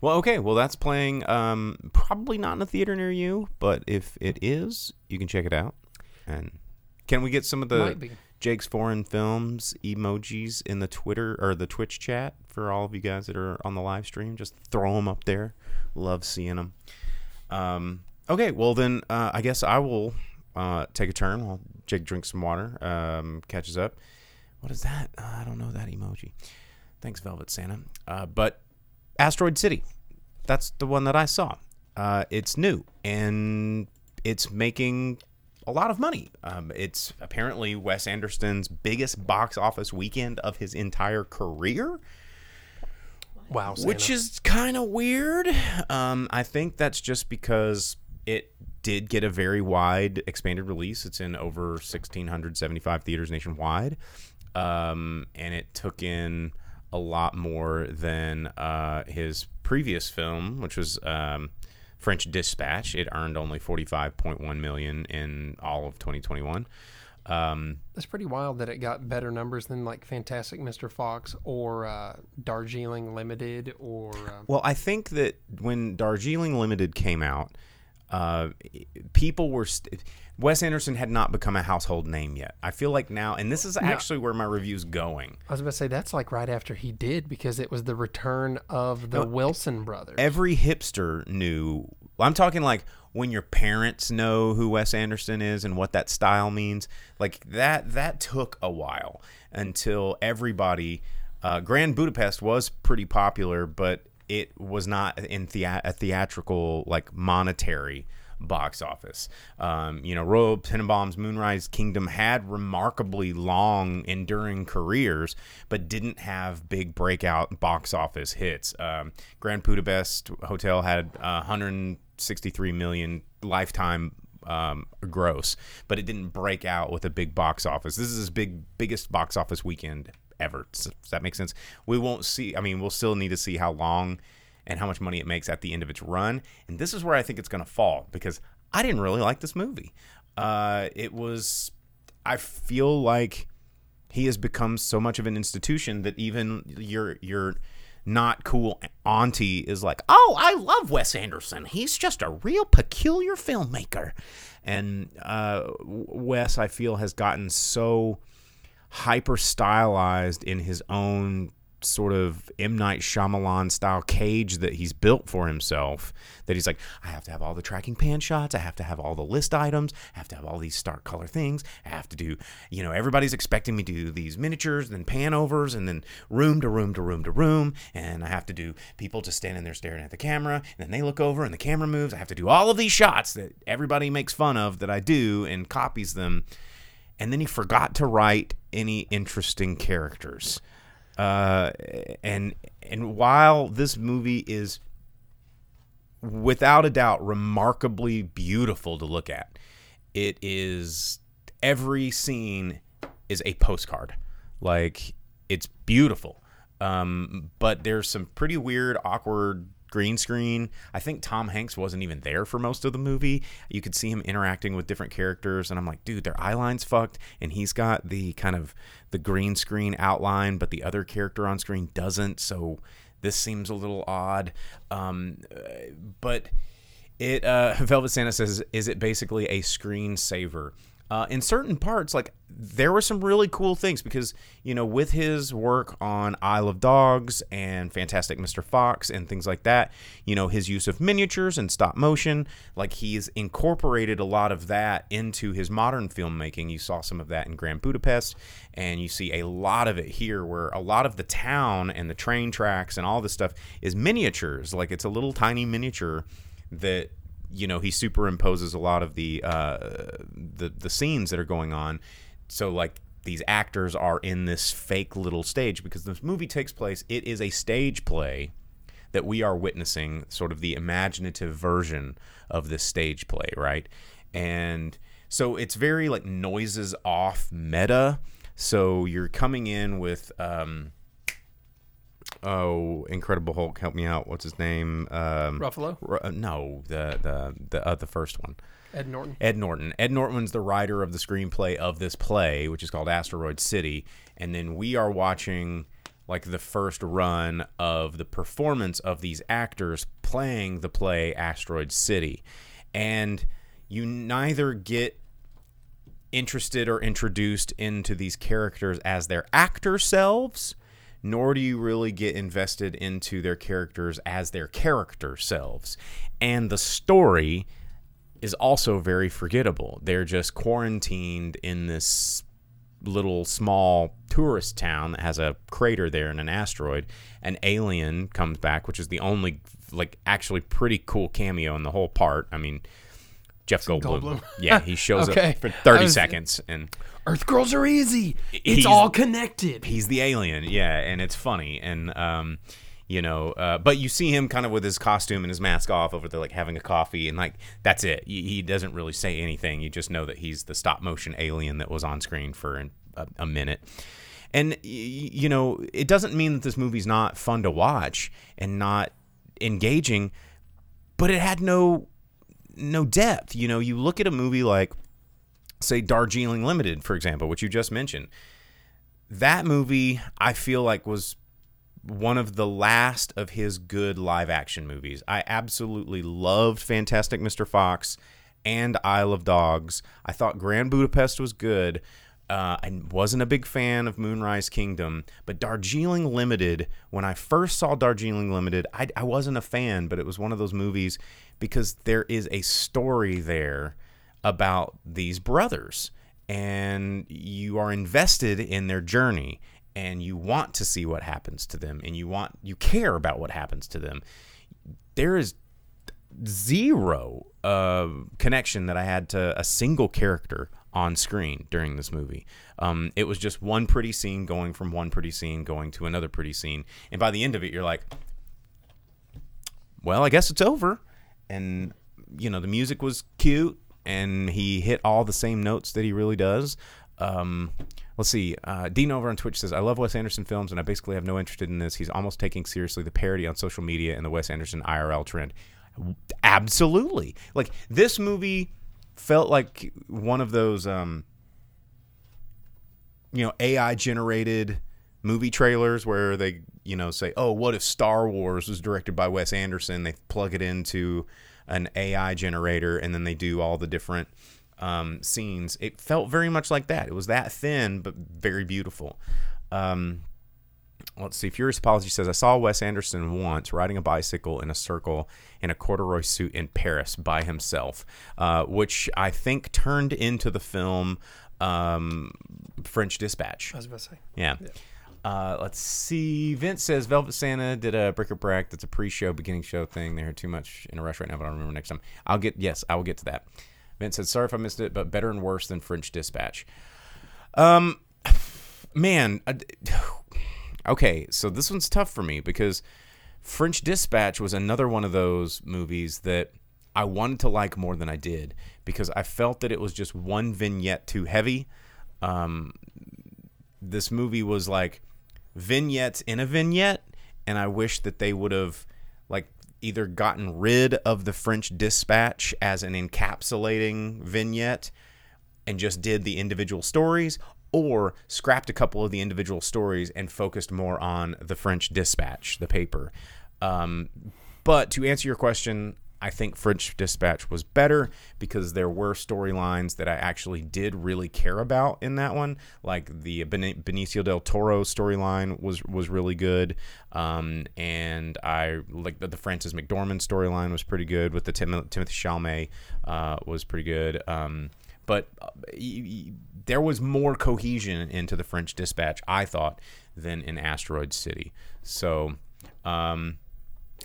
Well, okay. Well, that's playing. Um, probably not in a theater near you, but if it is, you can check it out. And can we get some of the Jake's foreign films emojis in the Twitter or the Twitch chat for all of you guys that are on the live stream? Just throw them up there. Love seeing them. Um, okay. Well, then uh, I guess I will uh, take a turn while Jake drinks some water, um, catches up. What is that? Uh, I don't know that emoji. Thanks, Velvet Santa. Uh, but Asteroid City, that's the one that I saw. Uh, it's new and it's making a lot of money. Um, it's apparently Wes Anderson's biggest box office weekend of his entire career Wow, which is kind of weird. Um, I think that's just because it did get a very wide expanded release. It's in over 1,675 theaters nationwide, um, and it took in a lot more than uh, his previous film, which was um, French Dispatch. It earned only 45.1 million in all of 2021. That's pretty wild that it got better numbers than like Fantastic Mr. Fox or uh, Darjeeling Limited or uh, Well, I think that when Darjeeling Limited came out, uh, people were. St- Wes Anderson had not become a household name yet. I feel like now, and this is actually where my review's going. I was about to say that's like right after he did because it was the return of the Wilson brothers. Every hipster knew. I'm talking like when your parents know who Wes Anderson is and what that style means. Like that. That took a while until everybody Uh, Grand Budapest was pretty popular, but it was not in thea- a theatrical, like monetary box office. Um, you know, Royal Tenenbaums' Moonrise Kingdom had remarkably long, enduring careers, but didn't have big breakout box office hits. Um, Grand Budapest Hotel had uh, 163 million lifetime um, gross, but it didn't break out with a big box office. This is his big biggest box office weekend ever. Does that make sense? We won't see. I mean, we'll still need to see how long and how much money it makes at the end of its run. And this is where I think it's going to fall because I didn't really like this movie. Uh, it was. I feel like he has become so much of an institution that even your your not cool auntie is like, "Oh, I love Wes Anderson. He's just a real peculiar filmmaker." And uh, Wes, I feel, has gotten so hyper stylized in his own sort of M Night Shyamalan style cage that he's built for himself. That he's like, I have to have all the tracking pan shots. I have to have all the list items. I have to have all these stark color things. I have to do, you know, everybody's expecting me to do these miniatures and then pan overs and then room to room to room to room. And I have to do people just standing there staring at the camera. And then they look over and the camera moves. I have to do all of these shots that everybody makes fun of that I do and copies them. And then he forgot to write any interesting characters. Uh, and and while this movie is without a doubt remarkably beautiful to look at, it is every scene is a postcard. Like it's beautiful. Um, but there's some pretty weird, awkward green screen. I think Tom Hanks wasn't even there for most of the movie. You could see him interacting with different characters, and I'm like, dude, their eye line's fucked, and he's got the kind of the green screen outline, but the other character on screen doesn't. So this seems a little odd. Um, uh, but it uh, Velvet Santa says, is it basically a screensaver? Uh, in certain parts, like there were some really cool things because you know with his work on Isle of Dogs and Fantastic Mr. Fox and things like that, you know his use of miniatures and stop motion, like he's incorporated a lot of that into his modern filmmaking. You saw some of that in Grand Budapest, and you see a lot of it here, where a lot of the town and the train tracks and all this stuff is miniatures. Like it's a little tiny miniature that you know he superimposes a lot of the uh, the the scenes that are going on. So like these actors are in this fake little stage because this movie takes place. It is a stage play that we are witnessing, sort of the imaginative version of this stage play, right? And so it's very like noises off meta. So you're coming in with. Um, Oh, Incredible Hulk, help me out. What's his name? Um, Ruffalo? Ru- uh, no, the the the uh, the first one. Ed Norton. Ed Norton. Ed Norton's the writer of the screenplay of this play, which is called Asteroid City, and then we are watching like the first run of the performance of these actors playing the play Asteroid City. And you neither get interested or introduced into these characters as their actor selves, nor do you really get invested into their characters as their character selves. And the story is also very forgettable. They're just quarantined in this little small tourist town that has a crater there and an asteroid. An alien comes back, which is the only like actually pretty cool cameo in the whole part. I mean, Jeff Goldblum. Goldblum. Yeah, he shows Okay. up for 30 was- seconds and Earth girls are easy. It's all connected. he's the alien yeah and it's funny and um you know uh, but you see him kind of with his costume and his mask off over there like having a coffee and like that's it he, he doesn't really say anything you just know that he's the stop motion alien that was on screen for an, a, a minute and you know it doesn't mean that this movie's not fun to watch and not engaging but it had no no depth you know you look at a movie like say Darjeeling Limited, for example, which you just mentioned. That movie, I feel like, was one of the last of his good live action movies. I absolutely loved Fantastic Mr. Fox and Isle of Dogs. I thought Grand Budapest was good. Uh, I wasn't a big fan of Moonrise Kingdom, but Darjeeling Limited, when I first saw Darjeeling Limited, I, I wasn't a fan, but it was one of those movies because there is a story there about these brothers and you are invested in their journey and you want to see what happens to them and you want you care about what happens to them there is zero uh, connection that I had to a single character on screen during this movie. Um, it was just one pretty scene going from one pretty scene going to another pretty scene, and by the end of it, you're like, "Well, I guess it's over." And you know, the music was cute, and he hit all the same notes that he really does. Um, let's see. Uh, Dean over on Twitch says, "I love Wes Anderson films, and I basically have no interest in this. He's almost taking seriously the parody on social media and the Wes Anderson IRL trend." Absolutely. Like this movie felt like one of those, um, you know, AI generated movie trailers where they, you know, say, "Oh, what if Star Wars was directed by Wes Anderson?" They plug it into an AI generator, and then they do all the different um, scenes. It felt very much like that. It was that thin, but very beautiful. Um, let's see. Furious Apology says, I saw Wes Anderson once riding a bicycle in a circle in a corduroy suit in Paris by himself, uh, which I think turned into the film um, French Dispatch. I was about to say. Yeah. Uh, let's see. Vince says Velvet Santa did a brick or brack. That's a pre-show, beginning show thing. They're too much in a rush right now, but I'll remember next time. I'll get yes, I will get to that. Vince said, "Sorry if I missed it, but better and worse than French Dispatch." Um, man, okay, so this one's tough for me because French Dispatch was another one of those movies that I wanted to like more than I did because I felt that it was just one vignette too heavy. Um, this movie was like vignettes in a vignette, and I wish that they would have like either gotten rid of the French Dispatch as an encapsulating vignette and just did the individual stories or scrapped a couple of the individual stories and focused more on the French Dispatch, the paper. Um, but to answer your question, I think French Dispatch was better because there were storylines that I actually did really care about in that one. Like the Benicio del Toro storyline was was really good, um, and I like the, the Frances McDormand storyline was pretty good. With the Tim- Timothy Chalamet uh, was pretty good. Um, but uh, there was more cohesion into the French Dispatch, I thought, than in Asteroid City. So, um,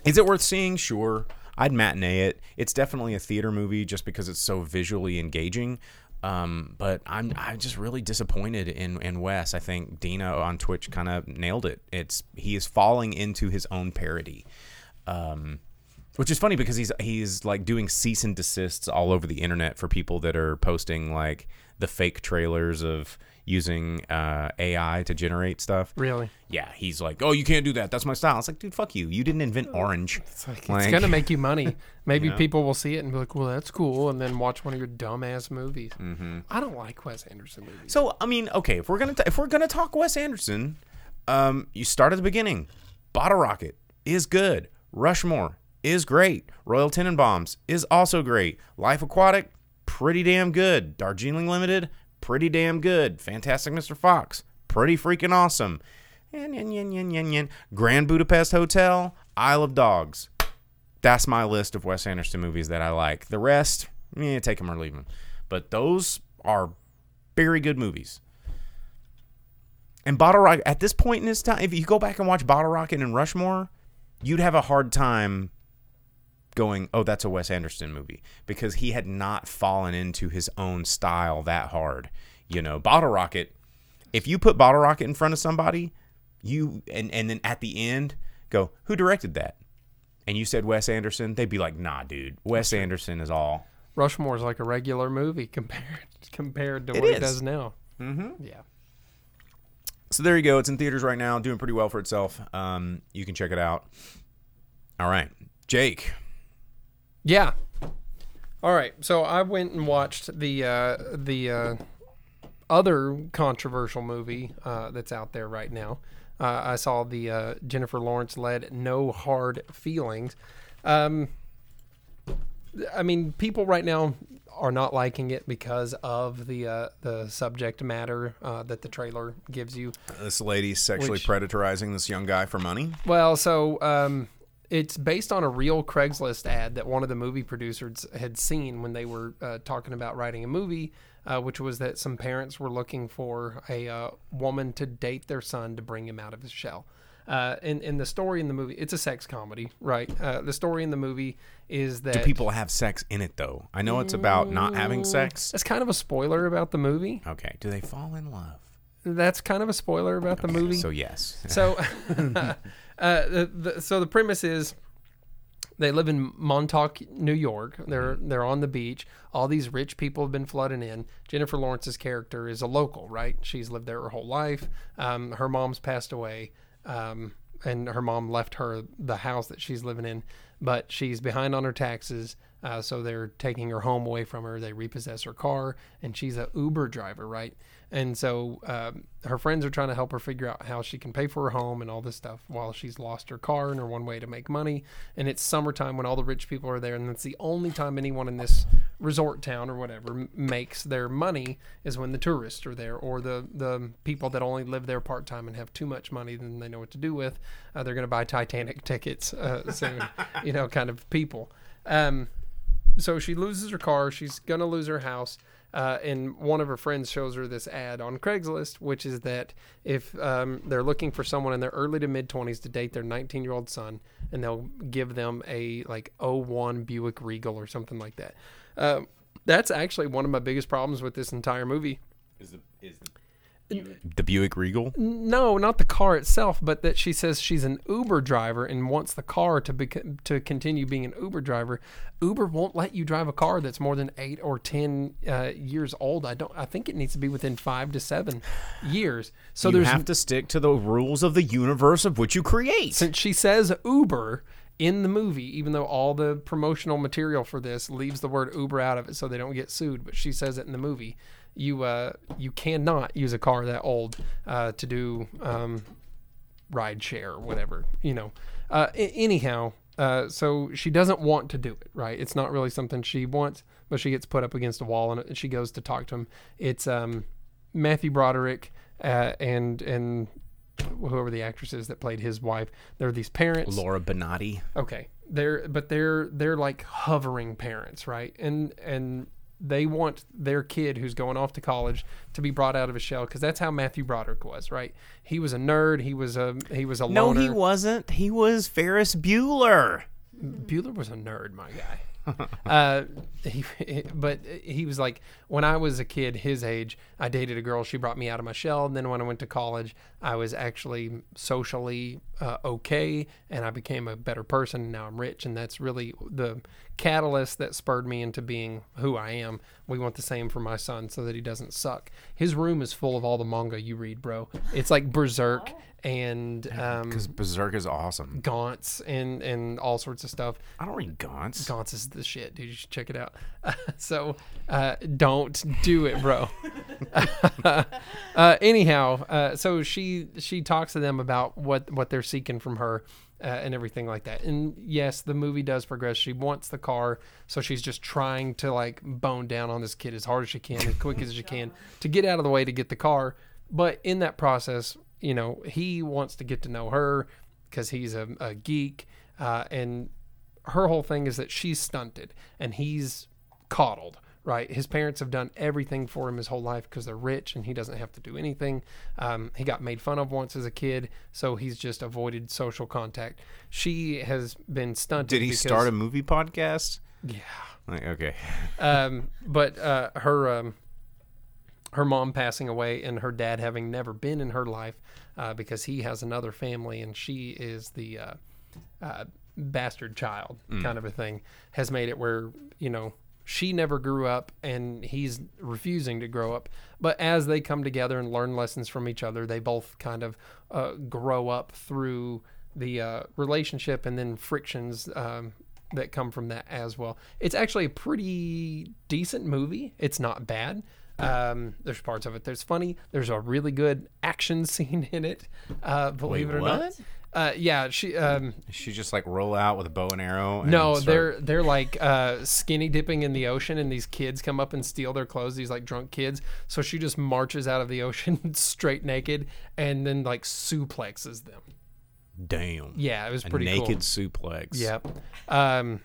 is it worth seeing? Sure. I'd matinee it. It's definitely a theater movie just because it's so visually engaging. Um, but I'm I'm just really disappointed in in Wes. I think Dina on Twitch kind of nailed it. It's he is falling into his own parody. Um, which is funny because he's he's like doing cease and desists all over the internet for people that are posting like the fake trailers of using uh, AI to generate stuff. Really? Yeah, he's like, "Oh, you can't do that. That's my style." It's like, dude, fuck you. You didn't invent orange. It's like, it's gonna make you money. Maybe people will see it and be like, "Well, that's cool," and then watch one of your dumbass movies. Mm-hmm. I don't like Wes Anderson movies. So, I mean, okay, if we're gonna t- if we're gonna talk Wes Anderson, um, you start at the beginning. Bottle Rocket is good. Rushmore is great. Royal Tenenbaums is also great. Life Aquatic, pretty damn good. Darjeeling Limited, pretty damn good. Fantastic Mr. Fox, pretty freaking awesome. Grand Budapest Hotel, Isle of Dogs. That's my list of Wes Anderson movies that I like. The rest, eh, take them or leave them. But those are very good movies. And Bottle Rocket, at this point in his time, if you go back and watch Bottle Rocket and Rushmore, you'd have a hard time going, oh, that's a Wes Anderson movie because he had not fallen into his own style that hard. You know, Bottle Rocket, if you put Bottle Rocket in front of somebody, you and, and then at the end go, who directed that? And you said Wes Anderson, they'd be like, nah, dude, Wes Anderson is all. Rushmore's like a regular movie compared compared to It what is. it does now. Mm-hmm. Yeah. So there you go. It's in theaters right now, doing pretty well for itself. Um, you can check it out. All right, Jake. Yeah. All right. So I went and watched the uh, the uh, other controversial movie uh, that's out there right now. Uh, I saw the uh, Jennifer Lawrence led No Hard Feelings. Um, I mean, people right now are not liking it because of the uh, the subject matter uh, that the trailer gives you. This lady sexually Which- predatorizing this young guy for money. Well, so um, it's based on a real Craigslist ad that one of the movie producers had seen when they were uh, talking about writing a movie uh, which was that some parents were looking for a uh, woman to date their son to bring him out of his shell. Uh, and, and the story in the movie, it's a sex comedy, right? Uh, the story in the movie is that Do people have sex in it though? I know it's about not having sex. That's kind of a spoiler about the movie. Okay. Do they fall in love? That's kind of a spoiler about the movie. So yes. So, uh, the, the, so the premise is they live in Montauk, New York. They're they're on the beach. All these rich people have been flooding in. Jennifer Lawrence's character is a local, right? She's lived there her whole life. Um, her mom's passed away, um, and her mom left her the house that she's living in, but she's behind on her taxes. Uh, so they're taking her home away from her. They repossess her car, and she's a Uber driver, right? And so um, her friends are trying to help her figure out how she can pay for her home and all this stuff while she's lost her car and her one way to make money. And it's summertime when all the rich people are there, and that's the only time anyone in this resort town or whatever makes their money is when the tourists are there or the the people that only live there part time and have too much money than they know what to do with. Uh, they're going to buy Titanic tickets uh, soon, you know, kind of people. Um, so she loses her car. She's gonna lose her house. Uh, and one of her friends shows her this ad on Craigslist, which is that if um, they're looking for someone in their early to mid 20s to date their 19 year old son, and they'll give them a like 01 Buick Regal or something like that. Uh, that's actually one of my biggest problems with this entire movie. Is the Buick Regal. No, not the car itself, but that she says she's an Uber driver and wants the car to be, to continue being an Uber driver. Uber won't let you drive a car that's more than eight or ten uh, years old. I don't. I think it needs to be within five to seven years. So you there's have to stick to the rules of the universe of which you create. since she says Uber in the movie, even though all the promotional material for this leaves the word Uber out of it so they don't get sued, but she says it in the movie. You uh, you cannot use a car that old uh, to do um, ride share or whatever, you know. Uh, a- anyhow, uh, so she doesn't want to do it, right? It's not really something she wants, but she gets put up against a wall and she goes to talk to him. It's um, Matthew Broderick uh, and and whoever the actress is that played his wife. They're these parents. Laura Benanti. Okay, they're but they're they're like hovering parents, right? And and they want their kid who's going off to college to be brought out of his shell because that's how Matthew Broderick was, right? He was a nerd. He was a he was a No, loner. he wasn't. He was Ferris Bueller. Bueller was a nerd, my guy. uh, he, but he was like, when I was a kid, his age, I dated a girl. She brought me out of my shell. And then when I went to college, I was actually socially uh, okay, and I became a better person. Now I'm rich, and that's really the catalyst that spurred me into being who I am. We want the same for my son, so that he doesn't suck. His room is full of all the manga you read, bro. It's like Berserk and um, Because Berserk is awesome. Gantz and and all sorts of stuff. I don't read Gantz. Gantz is the shit, dude. You should check it out. so, uh, don't do it, bro. uh, anyhow, uh, so she she talks to them about what what they're seeking from her. Uh, and everything like that. And yes, the movie does progress. She wants the car, so she's just trying to like bone down on this kid as hard as she can, as quick as she can, to get out of the way to get the car. But in that process, you know, he wants to get to know her because he's a, a geek, uh, and her whole thing is that she's stunted and he's coddled right his parents have done everything for him his whole life because they're rich and he doesn't have to do anything um, he got made fun of once as a kid so he's just avoided social contact she has been stunted Did he because- start a movie podcast? yeah Like, okay. um, but uh, her um, her mom passing away and her dad having never been in her life uh, because he has another family and she is the uh, uh, bastard child kind of a thing has made it where you know she never grew up and he's refusing to grow up. But as they come together and learn lessons from each other they both kind of uh, grow up through the uh, relationship and then frictions um, that come from that as well. It's actually a pretty decent movie. It's not bad um, there's parts of it that's funny there's a really good action scene in it uh, believe Wait, it or not uh, yeah, she. Um, She just like roll out with a bow and arrow. And no, start- they're they're like uh, skinny dipping in the ocean, and these kids come up and steal their clothes. These like drunk kids. So she just marches out of the ocean straight naked, and then like suplexes them. damn. Yeah, it was A pretty naked cool. suplex. Yep. Um,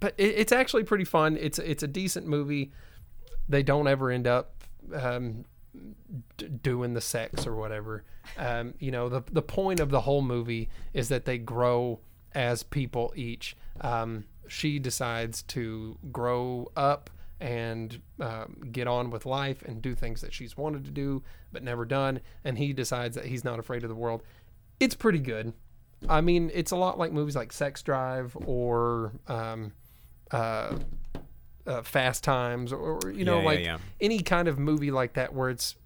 but it, it's actually pretty fun. It's it's a decent movie. They don't ever end up um, d- doing the sex or whatever. Um, you know, the the point of the whole movie is that they grow as people each. Um, she decides to grow up and um, get on with life and do things that she's wanted to do but never done, and he decides that he's not afraid of the world. It's pretty good. I mean, it's a lot like movies like Sex Drive or um, uh, uh, Fast Times, or you know, Yeah, yeah, like yeah. any kind of movie like that where it's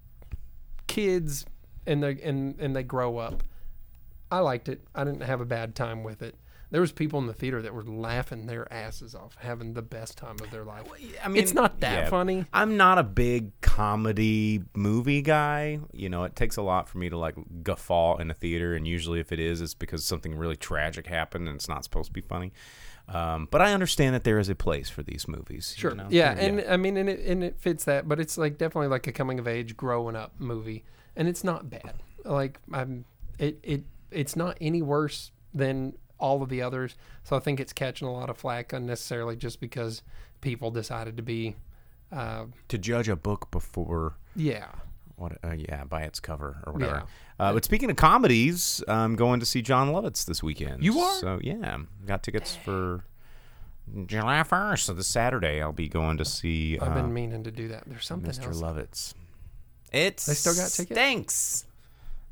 kids and they and and they grow up. I liked it. I didn't have a bad time with it. There was people in the theater that were laughing their asses off, having the best time of their life. I mean, it's not that yeah. funny. I'm not a big comedy movie guy. You know, it takes a lot for me to like guffaw in a theater, and usually if it is, it's because something really tragic happened and it's not supposed to be funny. Um, but I understand that there is a place for these movies. you Sure. know? yeah, and I mean, and it and it fits that, but it's like definitely like a coming of age, growing up movie, and it's not bad. Like I'm, it it it's not any worse than all of the others. So I think it's catching a lot of flack unnecessarily just because people decided to be, uh, to judge a book before yeah. what? Uh, yeah, by its cover or whatever. Yeah. Uh, but speaking of comedies, I'm going to see Jon Lovitz this weekend. You are? So yeah, got tickets for July 1st. So this Saturday, I'll be going to see. I've uh, been meaning to do that. There's something Mr. else. Lovitz. It's They still got tickets? Stinks.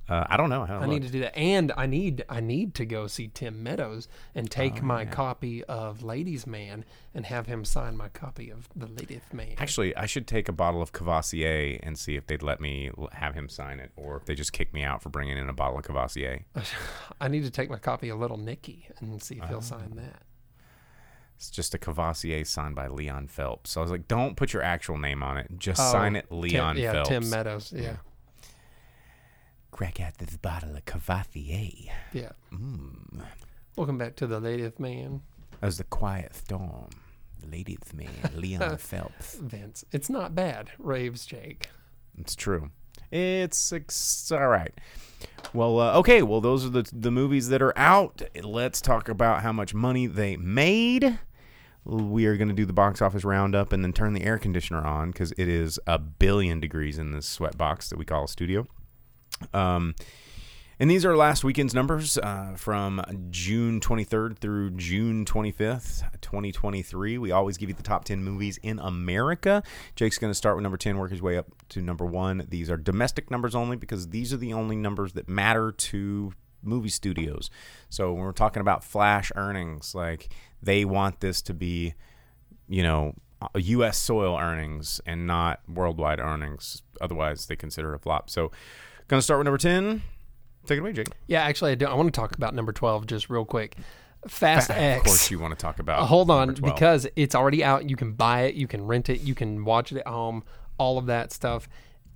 Uh, I don't know. I, don't I need to do that, and I need I need to go see Tim Meadows and take Oh, my copy of Ladies Man and have him sign my copy of the Ladies Man. Actually, I should take a bottle of Courvoisier and see if they'd let me have him sign it, or if they just kick me out for bringing in a bottle of Courvoisier. I need to take my copy of Little Nicky and see if Oh. he'll sign that. It's just a Courvoisier signed by Leon Phelps. So I was like, don't put your actual name on it. Just Oh, sign it Tim- Leon yeah, Phelps. Tim Meadows. Yeah, Crack out this bottle of Courvoisier. yeah. Mm. Welcome back to the Ladies Man, As the quiet storm. Ladies man, Leon Phelps. Vince. It's not bad. Raves Jake. It's true. It's, it's all right. Well, uh, okay. Well, those are the the movies that are out. Let's talk about how much money they made. We are going to do the box office roundup and then turn the air conditioner on because it is a billion degrees in this sweat box that we call a studio. Um, and these are last weekend's numbers uh, from June 23rd through June 25th, 2023. We always give you the top 10 movies in America. Jake's going to start with number 10, work his way up to number one. These are domestic numbers only because these are the only numbers that matter to movie studios. So when we're talking about flash earnings, like they want this to be, you know, U.S. soil earnings and not worldwide earnings. Otherwise, they consider it a flop. So, going to start with number 10. Take it away, Jake. Yeah, actually, I do. I want to talk about number twelve just real quick. Fast X. Of course, you want to talk about. Uh, hold on, because it's already out. You can buy it, you can rent it, you can watch it at home. All of that stuff.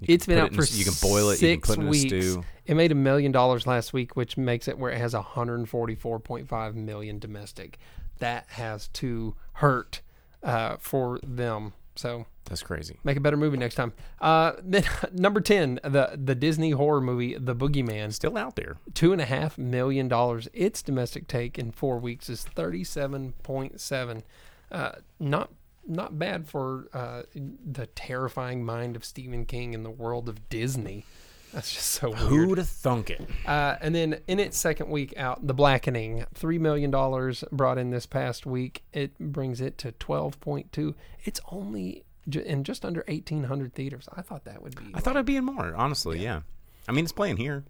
It's been out it for a- you can boil it, you can six put it in weeks. stew. It made a million dollars last week, which makes it where it has 144.5 million domestic. That has to hurt uh, for them. So that's crazy. make a better movie next time. Uh, then number ten, the the Disney horror movie, The Boogeyman Still out there. two and a half million dollars. Its domestic take in four weeks is thirty-seven point seven. Uh, not not bad for uh, the terrifying mind of Stephen King in the world of Disney. That's just so weird. Who'd have thunk it? Uh, and then in its second week out, The Blackening, three million dollars brought in this past week. It brings it to twelve point two. It's only in just under eighteen hundred theaters. I thought that would be. I thought it'd be in more. Honestly, yeah. I mean, it's playing here.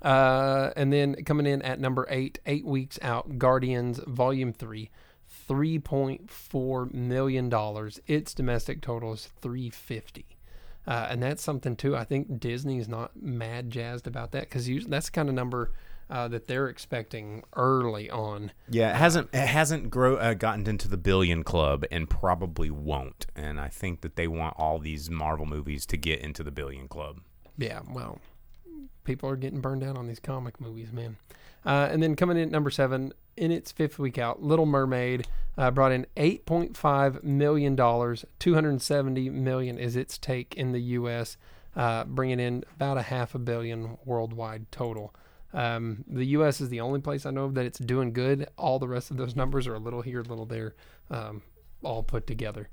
Uh, and then coming in at number eight, eight weeks out, Guardians Volume Three, three point four million dollars. Its domestic total is three fifty. Uh, and that's something too. I think Disney's not mad jazzed about that because that's the kind of number uh, that they're expecting early on. Yeah, it hasn't it hasn't grow uh, gotten into the billion club and probably won't. And I think that they want all these Marvel movies to get into the billion club. Yeah, well, people are getting burned out on these comic movies, man. Uh, and then coming in at number seven, in its fifth week out, Little Mermaid uh, brought in eight point five million dollars. Two hundred seventy million is its take in the U.S., uh, bringing in about a half a billion worldwide total. Um, the U.S. is the only place I know of that it's doing good. All the rest of those numbers are a little here, a little there, um, all put together.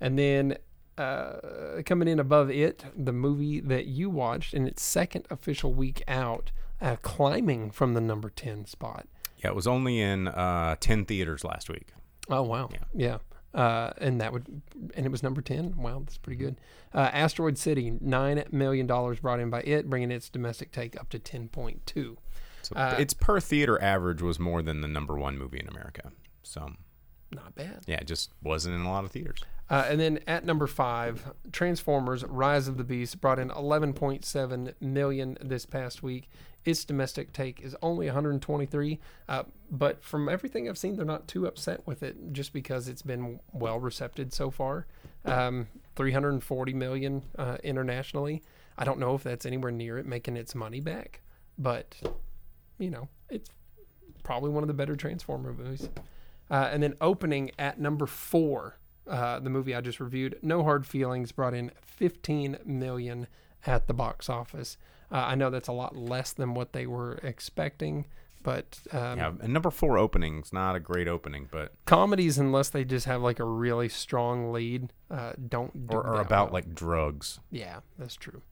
And then uh, coming in above it, the movie that you watched in its second official week out, uh, climbing from the number 10 spot. Yeah, it was only in uh, 10 theaters last week. Oh wow, yeah, Uh, and that would, and it was number ten. Wow, that's pretty good. Uh, Asteroid City, nine million dollars brought in by it, bringing its domestic take up to ten point two. So Uh, its per theater average was more than the number one movie in America. So, Not bad. yeah, it just wasn't in a lot of theaters. Uh, and then at number five, Transformers: Rise of the Beast brought in 11.7 million this past week. Its domestic take is only 123, uh, but from everything I've seen, they're not too upset with it, just because it's been well received so far. Um, 340 million uh, internationally. I don't know if that's anywhere near it making its money back, but you know, it's probably one of the better Transformer movies. Uh, and then opening at number four, uh, the movie I just reviewed, No Hard Feelings, brought in 15 million at the box office. Uh, I know that's a lot less than what they were expecting, but um, Yeah, and number four opening's not a great opening, but comedies, unless they just have like a really strong lead, uh, don't do or, or about well. like drugs. Yeah, that's true.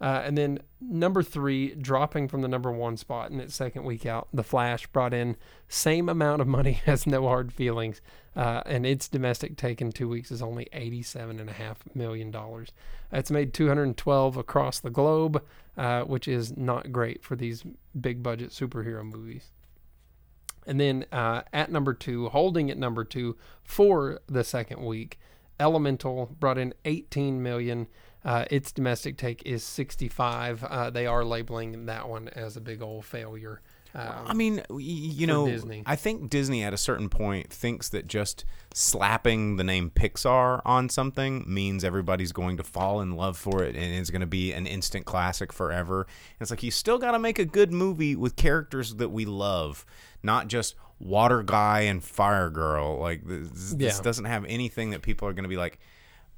Uh, and then number three, dropping from the number one spot in its second week out, The Flash brought in same amount of money as No Hard Feelings, uh, and its domestic take in two weeks is only eighty-seven and a half million dollars. It's made two hundred twelve across the globe, uh, which is not great for these big budget superhero movies. And then uh, at number two, holding at number two for the second week, Elemental brought in 18 million. Uh, its domestic take is 65. Uh, they are labeling that one as a big old failure. Um, I mean, you know, Disney. I think Disney at a certain point thinks that just slapping the name Pixar on something means everybody's going to fall in love for it and it's going to be an instant classic forever. And it's like you still got to make a good movie with characters that we love, not just Water Guy and Fire Girl. Like this, this Yeah. doesn't have anything that people are going to be like,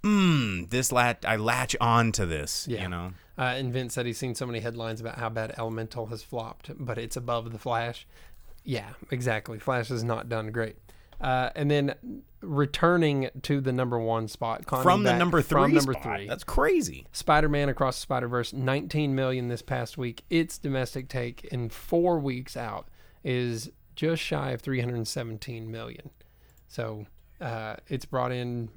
"Hmm, this lat I latch on to this." Yeah. You know. Uh, and Vince said he's seen so many headlines about how bad Elemental has flopped, but it's above the Flash. Yeah, exactly. Flash has not done great. Uh, and then returning to the number one spot From the number three from number spot. three. That's crazy. Spider-Man Across the Spider-Verse, 19 million this past week. Its domestic take in four weeks out is just shy of 317 million. So uh, it's brought in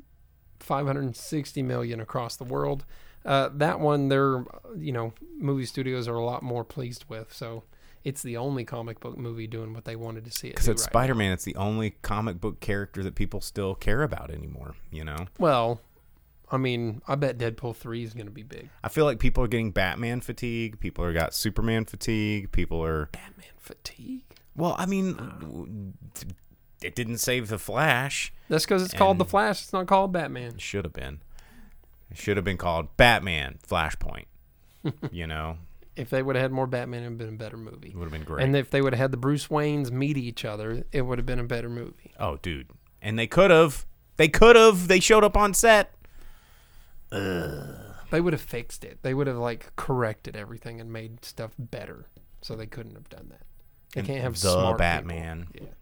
560 million across the world. Uh, that one, their you know movie studios are a lot more pleased with. So it's the only comic book movie doing what they wanted to see it Because it's right. Spider Man, it's the only comic book character that people still care about anymore. You know, Well, I mean, I bet Deadpool three is going to be big. I feel like people are getting Batman fatigue. People are got Superman fatigue. People are Batman fatigue. well. I mean, it didn't save the Flash. That's because it's called The Flash. It's not called Batman. It should have been. It should have been called Batman Flashpoint. you know, If they would have had more Batman, it would have been a better movie. it would have been great. And if they would have had the Bruce Waynes meet each other, it would have been a better movie. oh, dude, and they could have. They could have. They showed up on set. They would have fixed it. They would have like corrected everything and made stuff better. So they couldn't have done that. They And can't have the smart Batman. People. Yeah.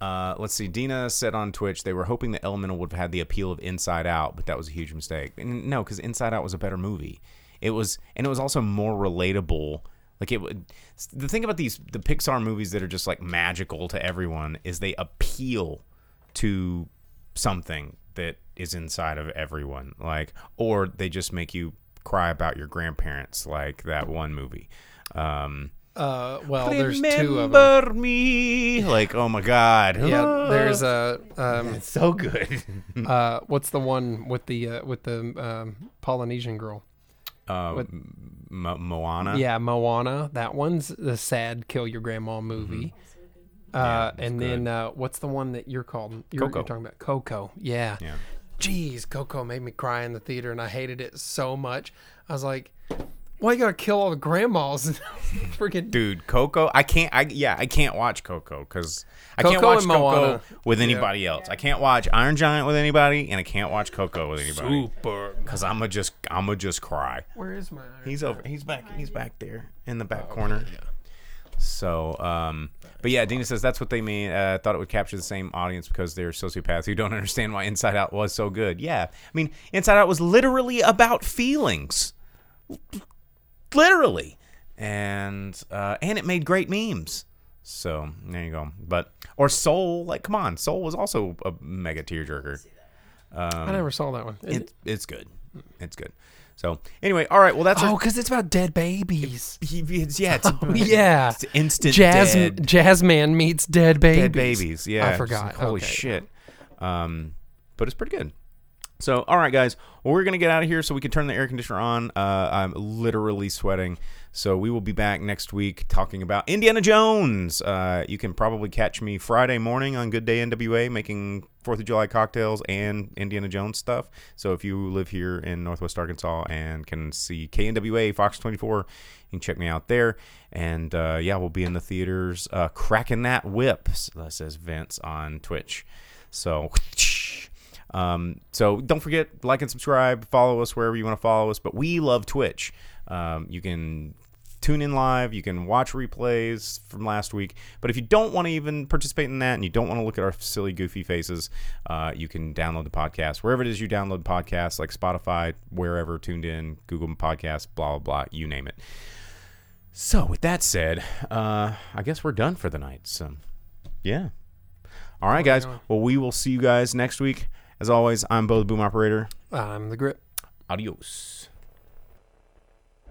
Uh, let's see. Dina said on Twitch they were hoping that Elemental would have had the appeal of Inside Out, but that was a huge mistake. And no, because Inside Out was a better movie. It was, and it was also more relatable. Like it would. The thing about these the Pixar movies that are just like magical to everyone is they appeal to something that is inside of everyone. Like, or they just make you cry about your grandparents, like that one movie. Um, Uh, well, there's two of them. Remember me. Like, oh my god. Yeah, there's a um, so good. uh, what's the one with the uh, with the um, Polynesian girl? Uh, What- Mo- Moana. Yeah, Moana. That one's the sad kill your grandma movie. Uh, it's and then uh, what's the one that you're called? You're, Coco. you're talking about Coco. Yeah. Yeah. Jeez, Coco made me cry in the theater, and I hated it so much. I was like, "Why you gotta kill all the grandmas?" Freaking Dude, Coco. I can't. I yeah. I can't watch Coco because I can't Coco watch and Coco Moana. with anybody else. I can't watch Iron Giant with anybody, and I can't watch Coco with anybody super. because I'm gonna just I'm gonna just cry. Where is my? He's over. He's back. He's back there in the Oh, back corner. So, um, but yeah, Dina says that's what they mean. Uh, thought it would capture the same audience because they're sociopaths who don't understand why Inside Out was so good. Yeah, I mean, Inside Out was literally about feelings, literally, and uh, and it made great memes. So there you go. But or Soul, like, come on, Soul was also a mega tearjerker. Um, I never saw that one. It, it's good. It's good. So anyway, all right. Well, that's oh, because it's about dead babies. it's, yeah, it's, yeah. it's instant Jazz dead. Jazz Man meets dead babies. dead babies. Yeah, I forgot. like, holy Okay. shit. Um, but it's pretty good. So, all right, guys. We're gonna get out of here so we can turn the air conditioner on. Uh, I'm literally sweating. So we will be back next week talking about Indiana Jones. Uh, you can probably catch me Friday morning on Good Day NWA making Fourth of July cocktails and Indiana Jones stuff. So if you live here in Northwest Arkansas and can see KNWA Fox 24, you can check me out there. And uh, yeah, we'll be in the theaters uh, cracking that whip. That says Vince on Twitch. So. Um, so don't forget, like and subscribe, follow us wherever you want to follow us. But we love Twitch. Um, you can tune in live, you can watch replays from last week. But if you don't want to even participate in that and you don't want to look at our silly, goofy faces, uh, you can download the podcast wherever it is you download podcasts, like Spotify, wherever tuned in, Google Podcasts, blah, blah, blah, you name it. So, with that said, uh, I guess we're done for the night. So, yeah. All right, guys. Well, we will see you guys next week. As always, I'm Bo the Boom Operator. I'm the grip. Adios.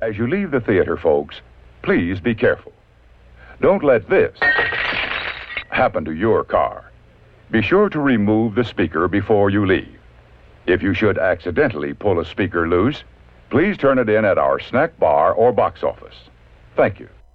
As you leave the theater, folks, please be careful. Don't let this happen to your car. Be sure to remove the speaker before you leave. If you should accidentally pull a speaker loose, please turn it in at our snack bar or box office. Thank you.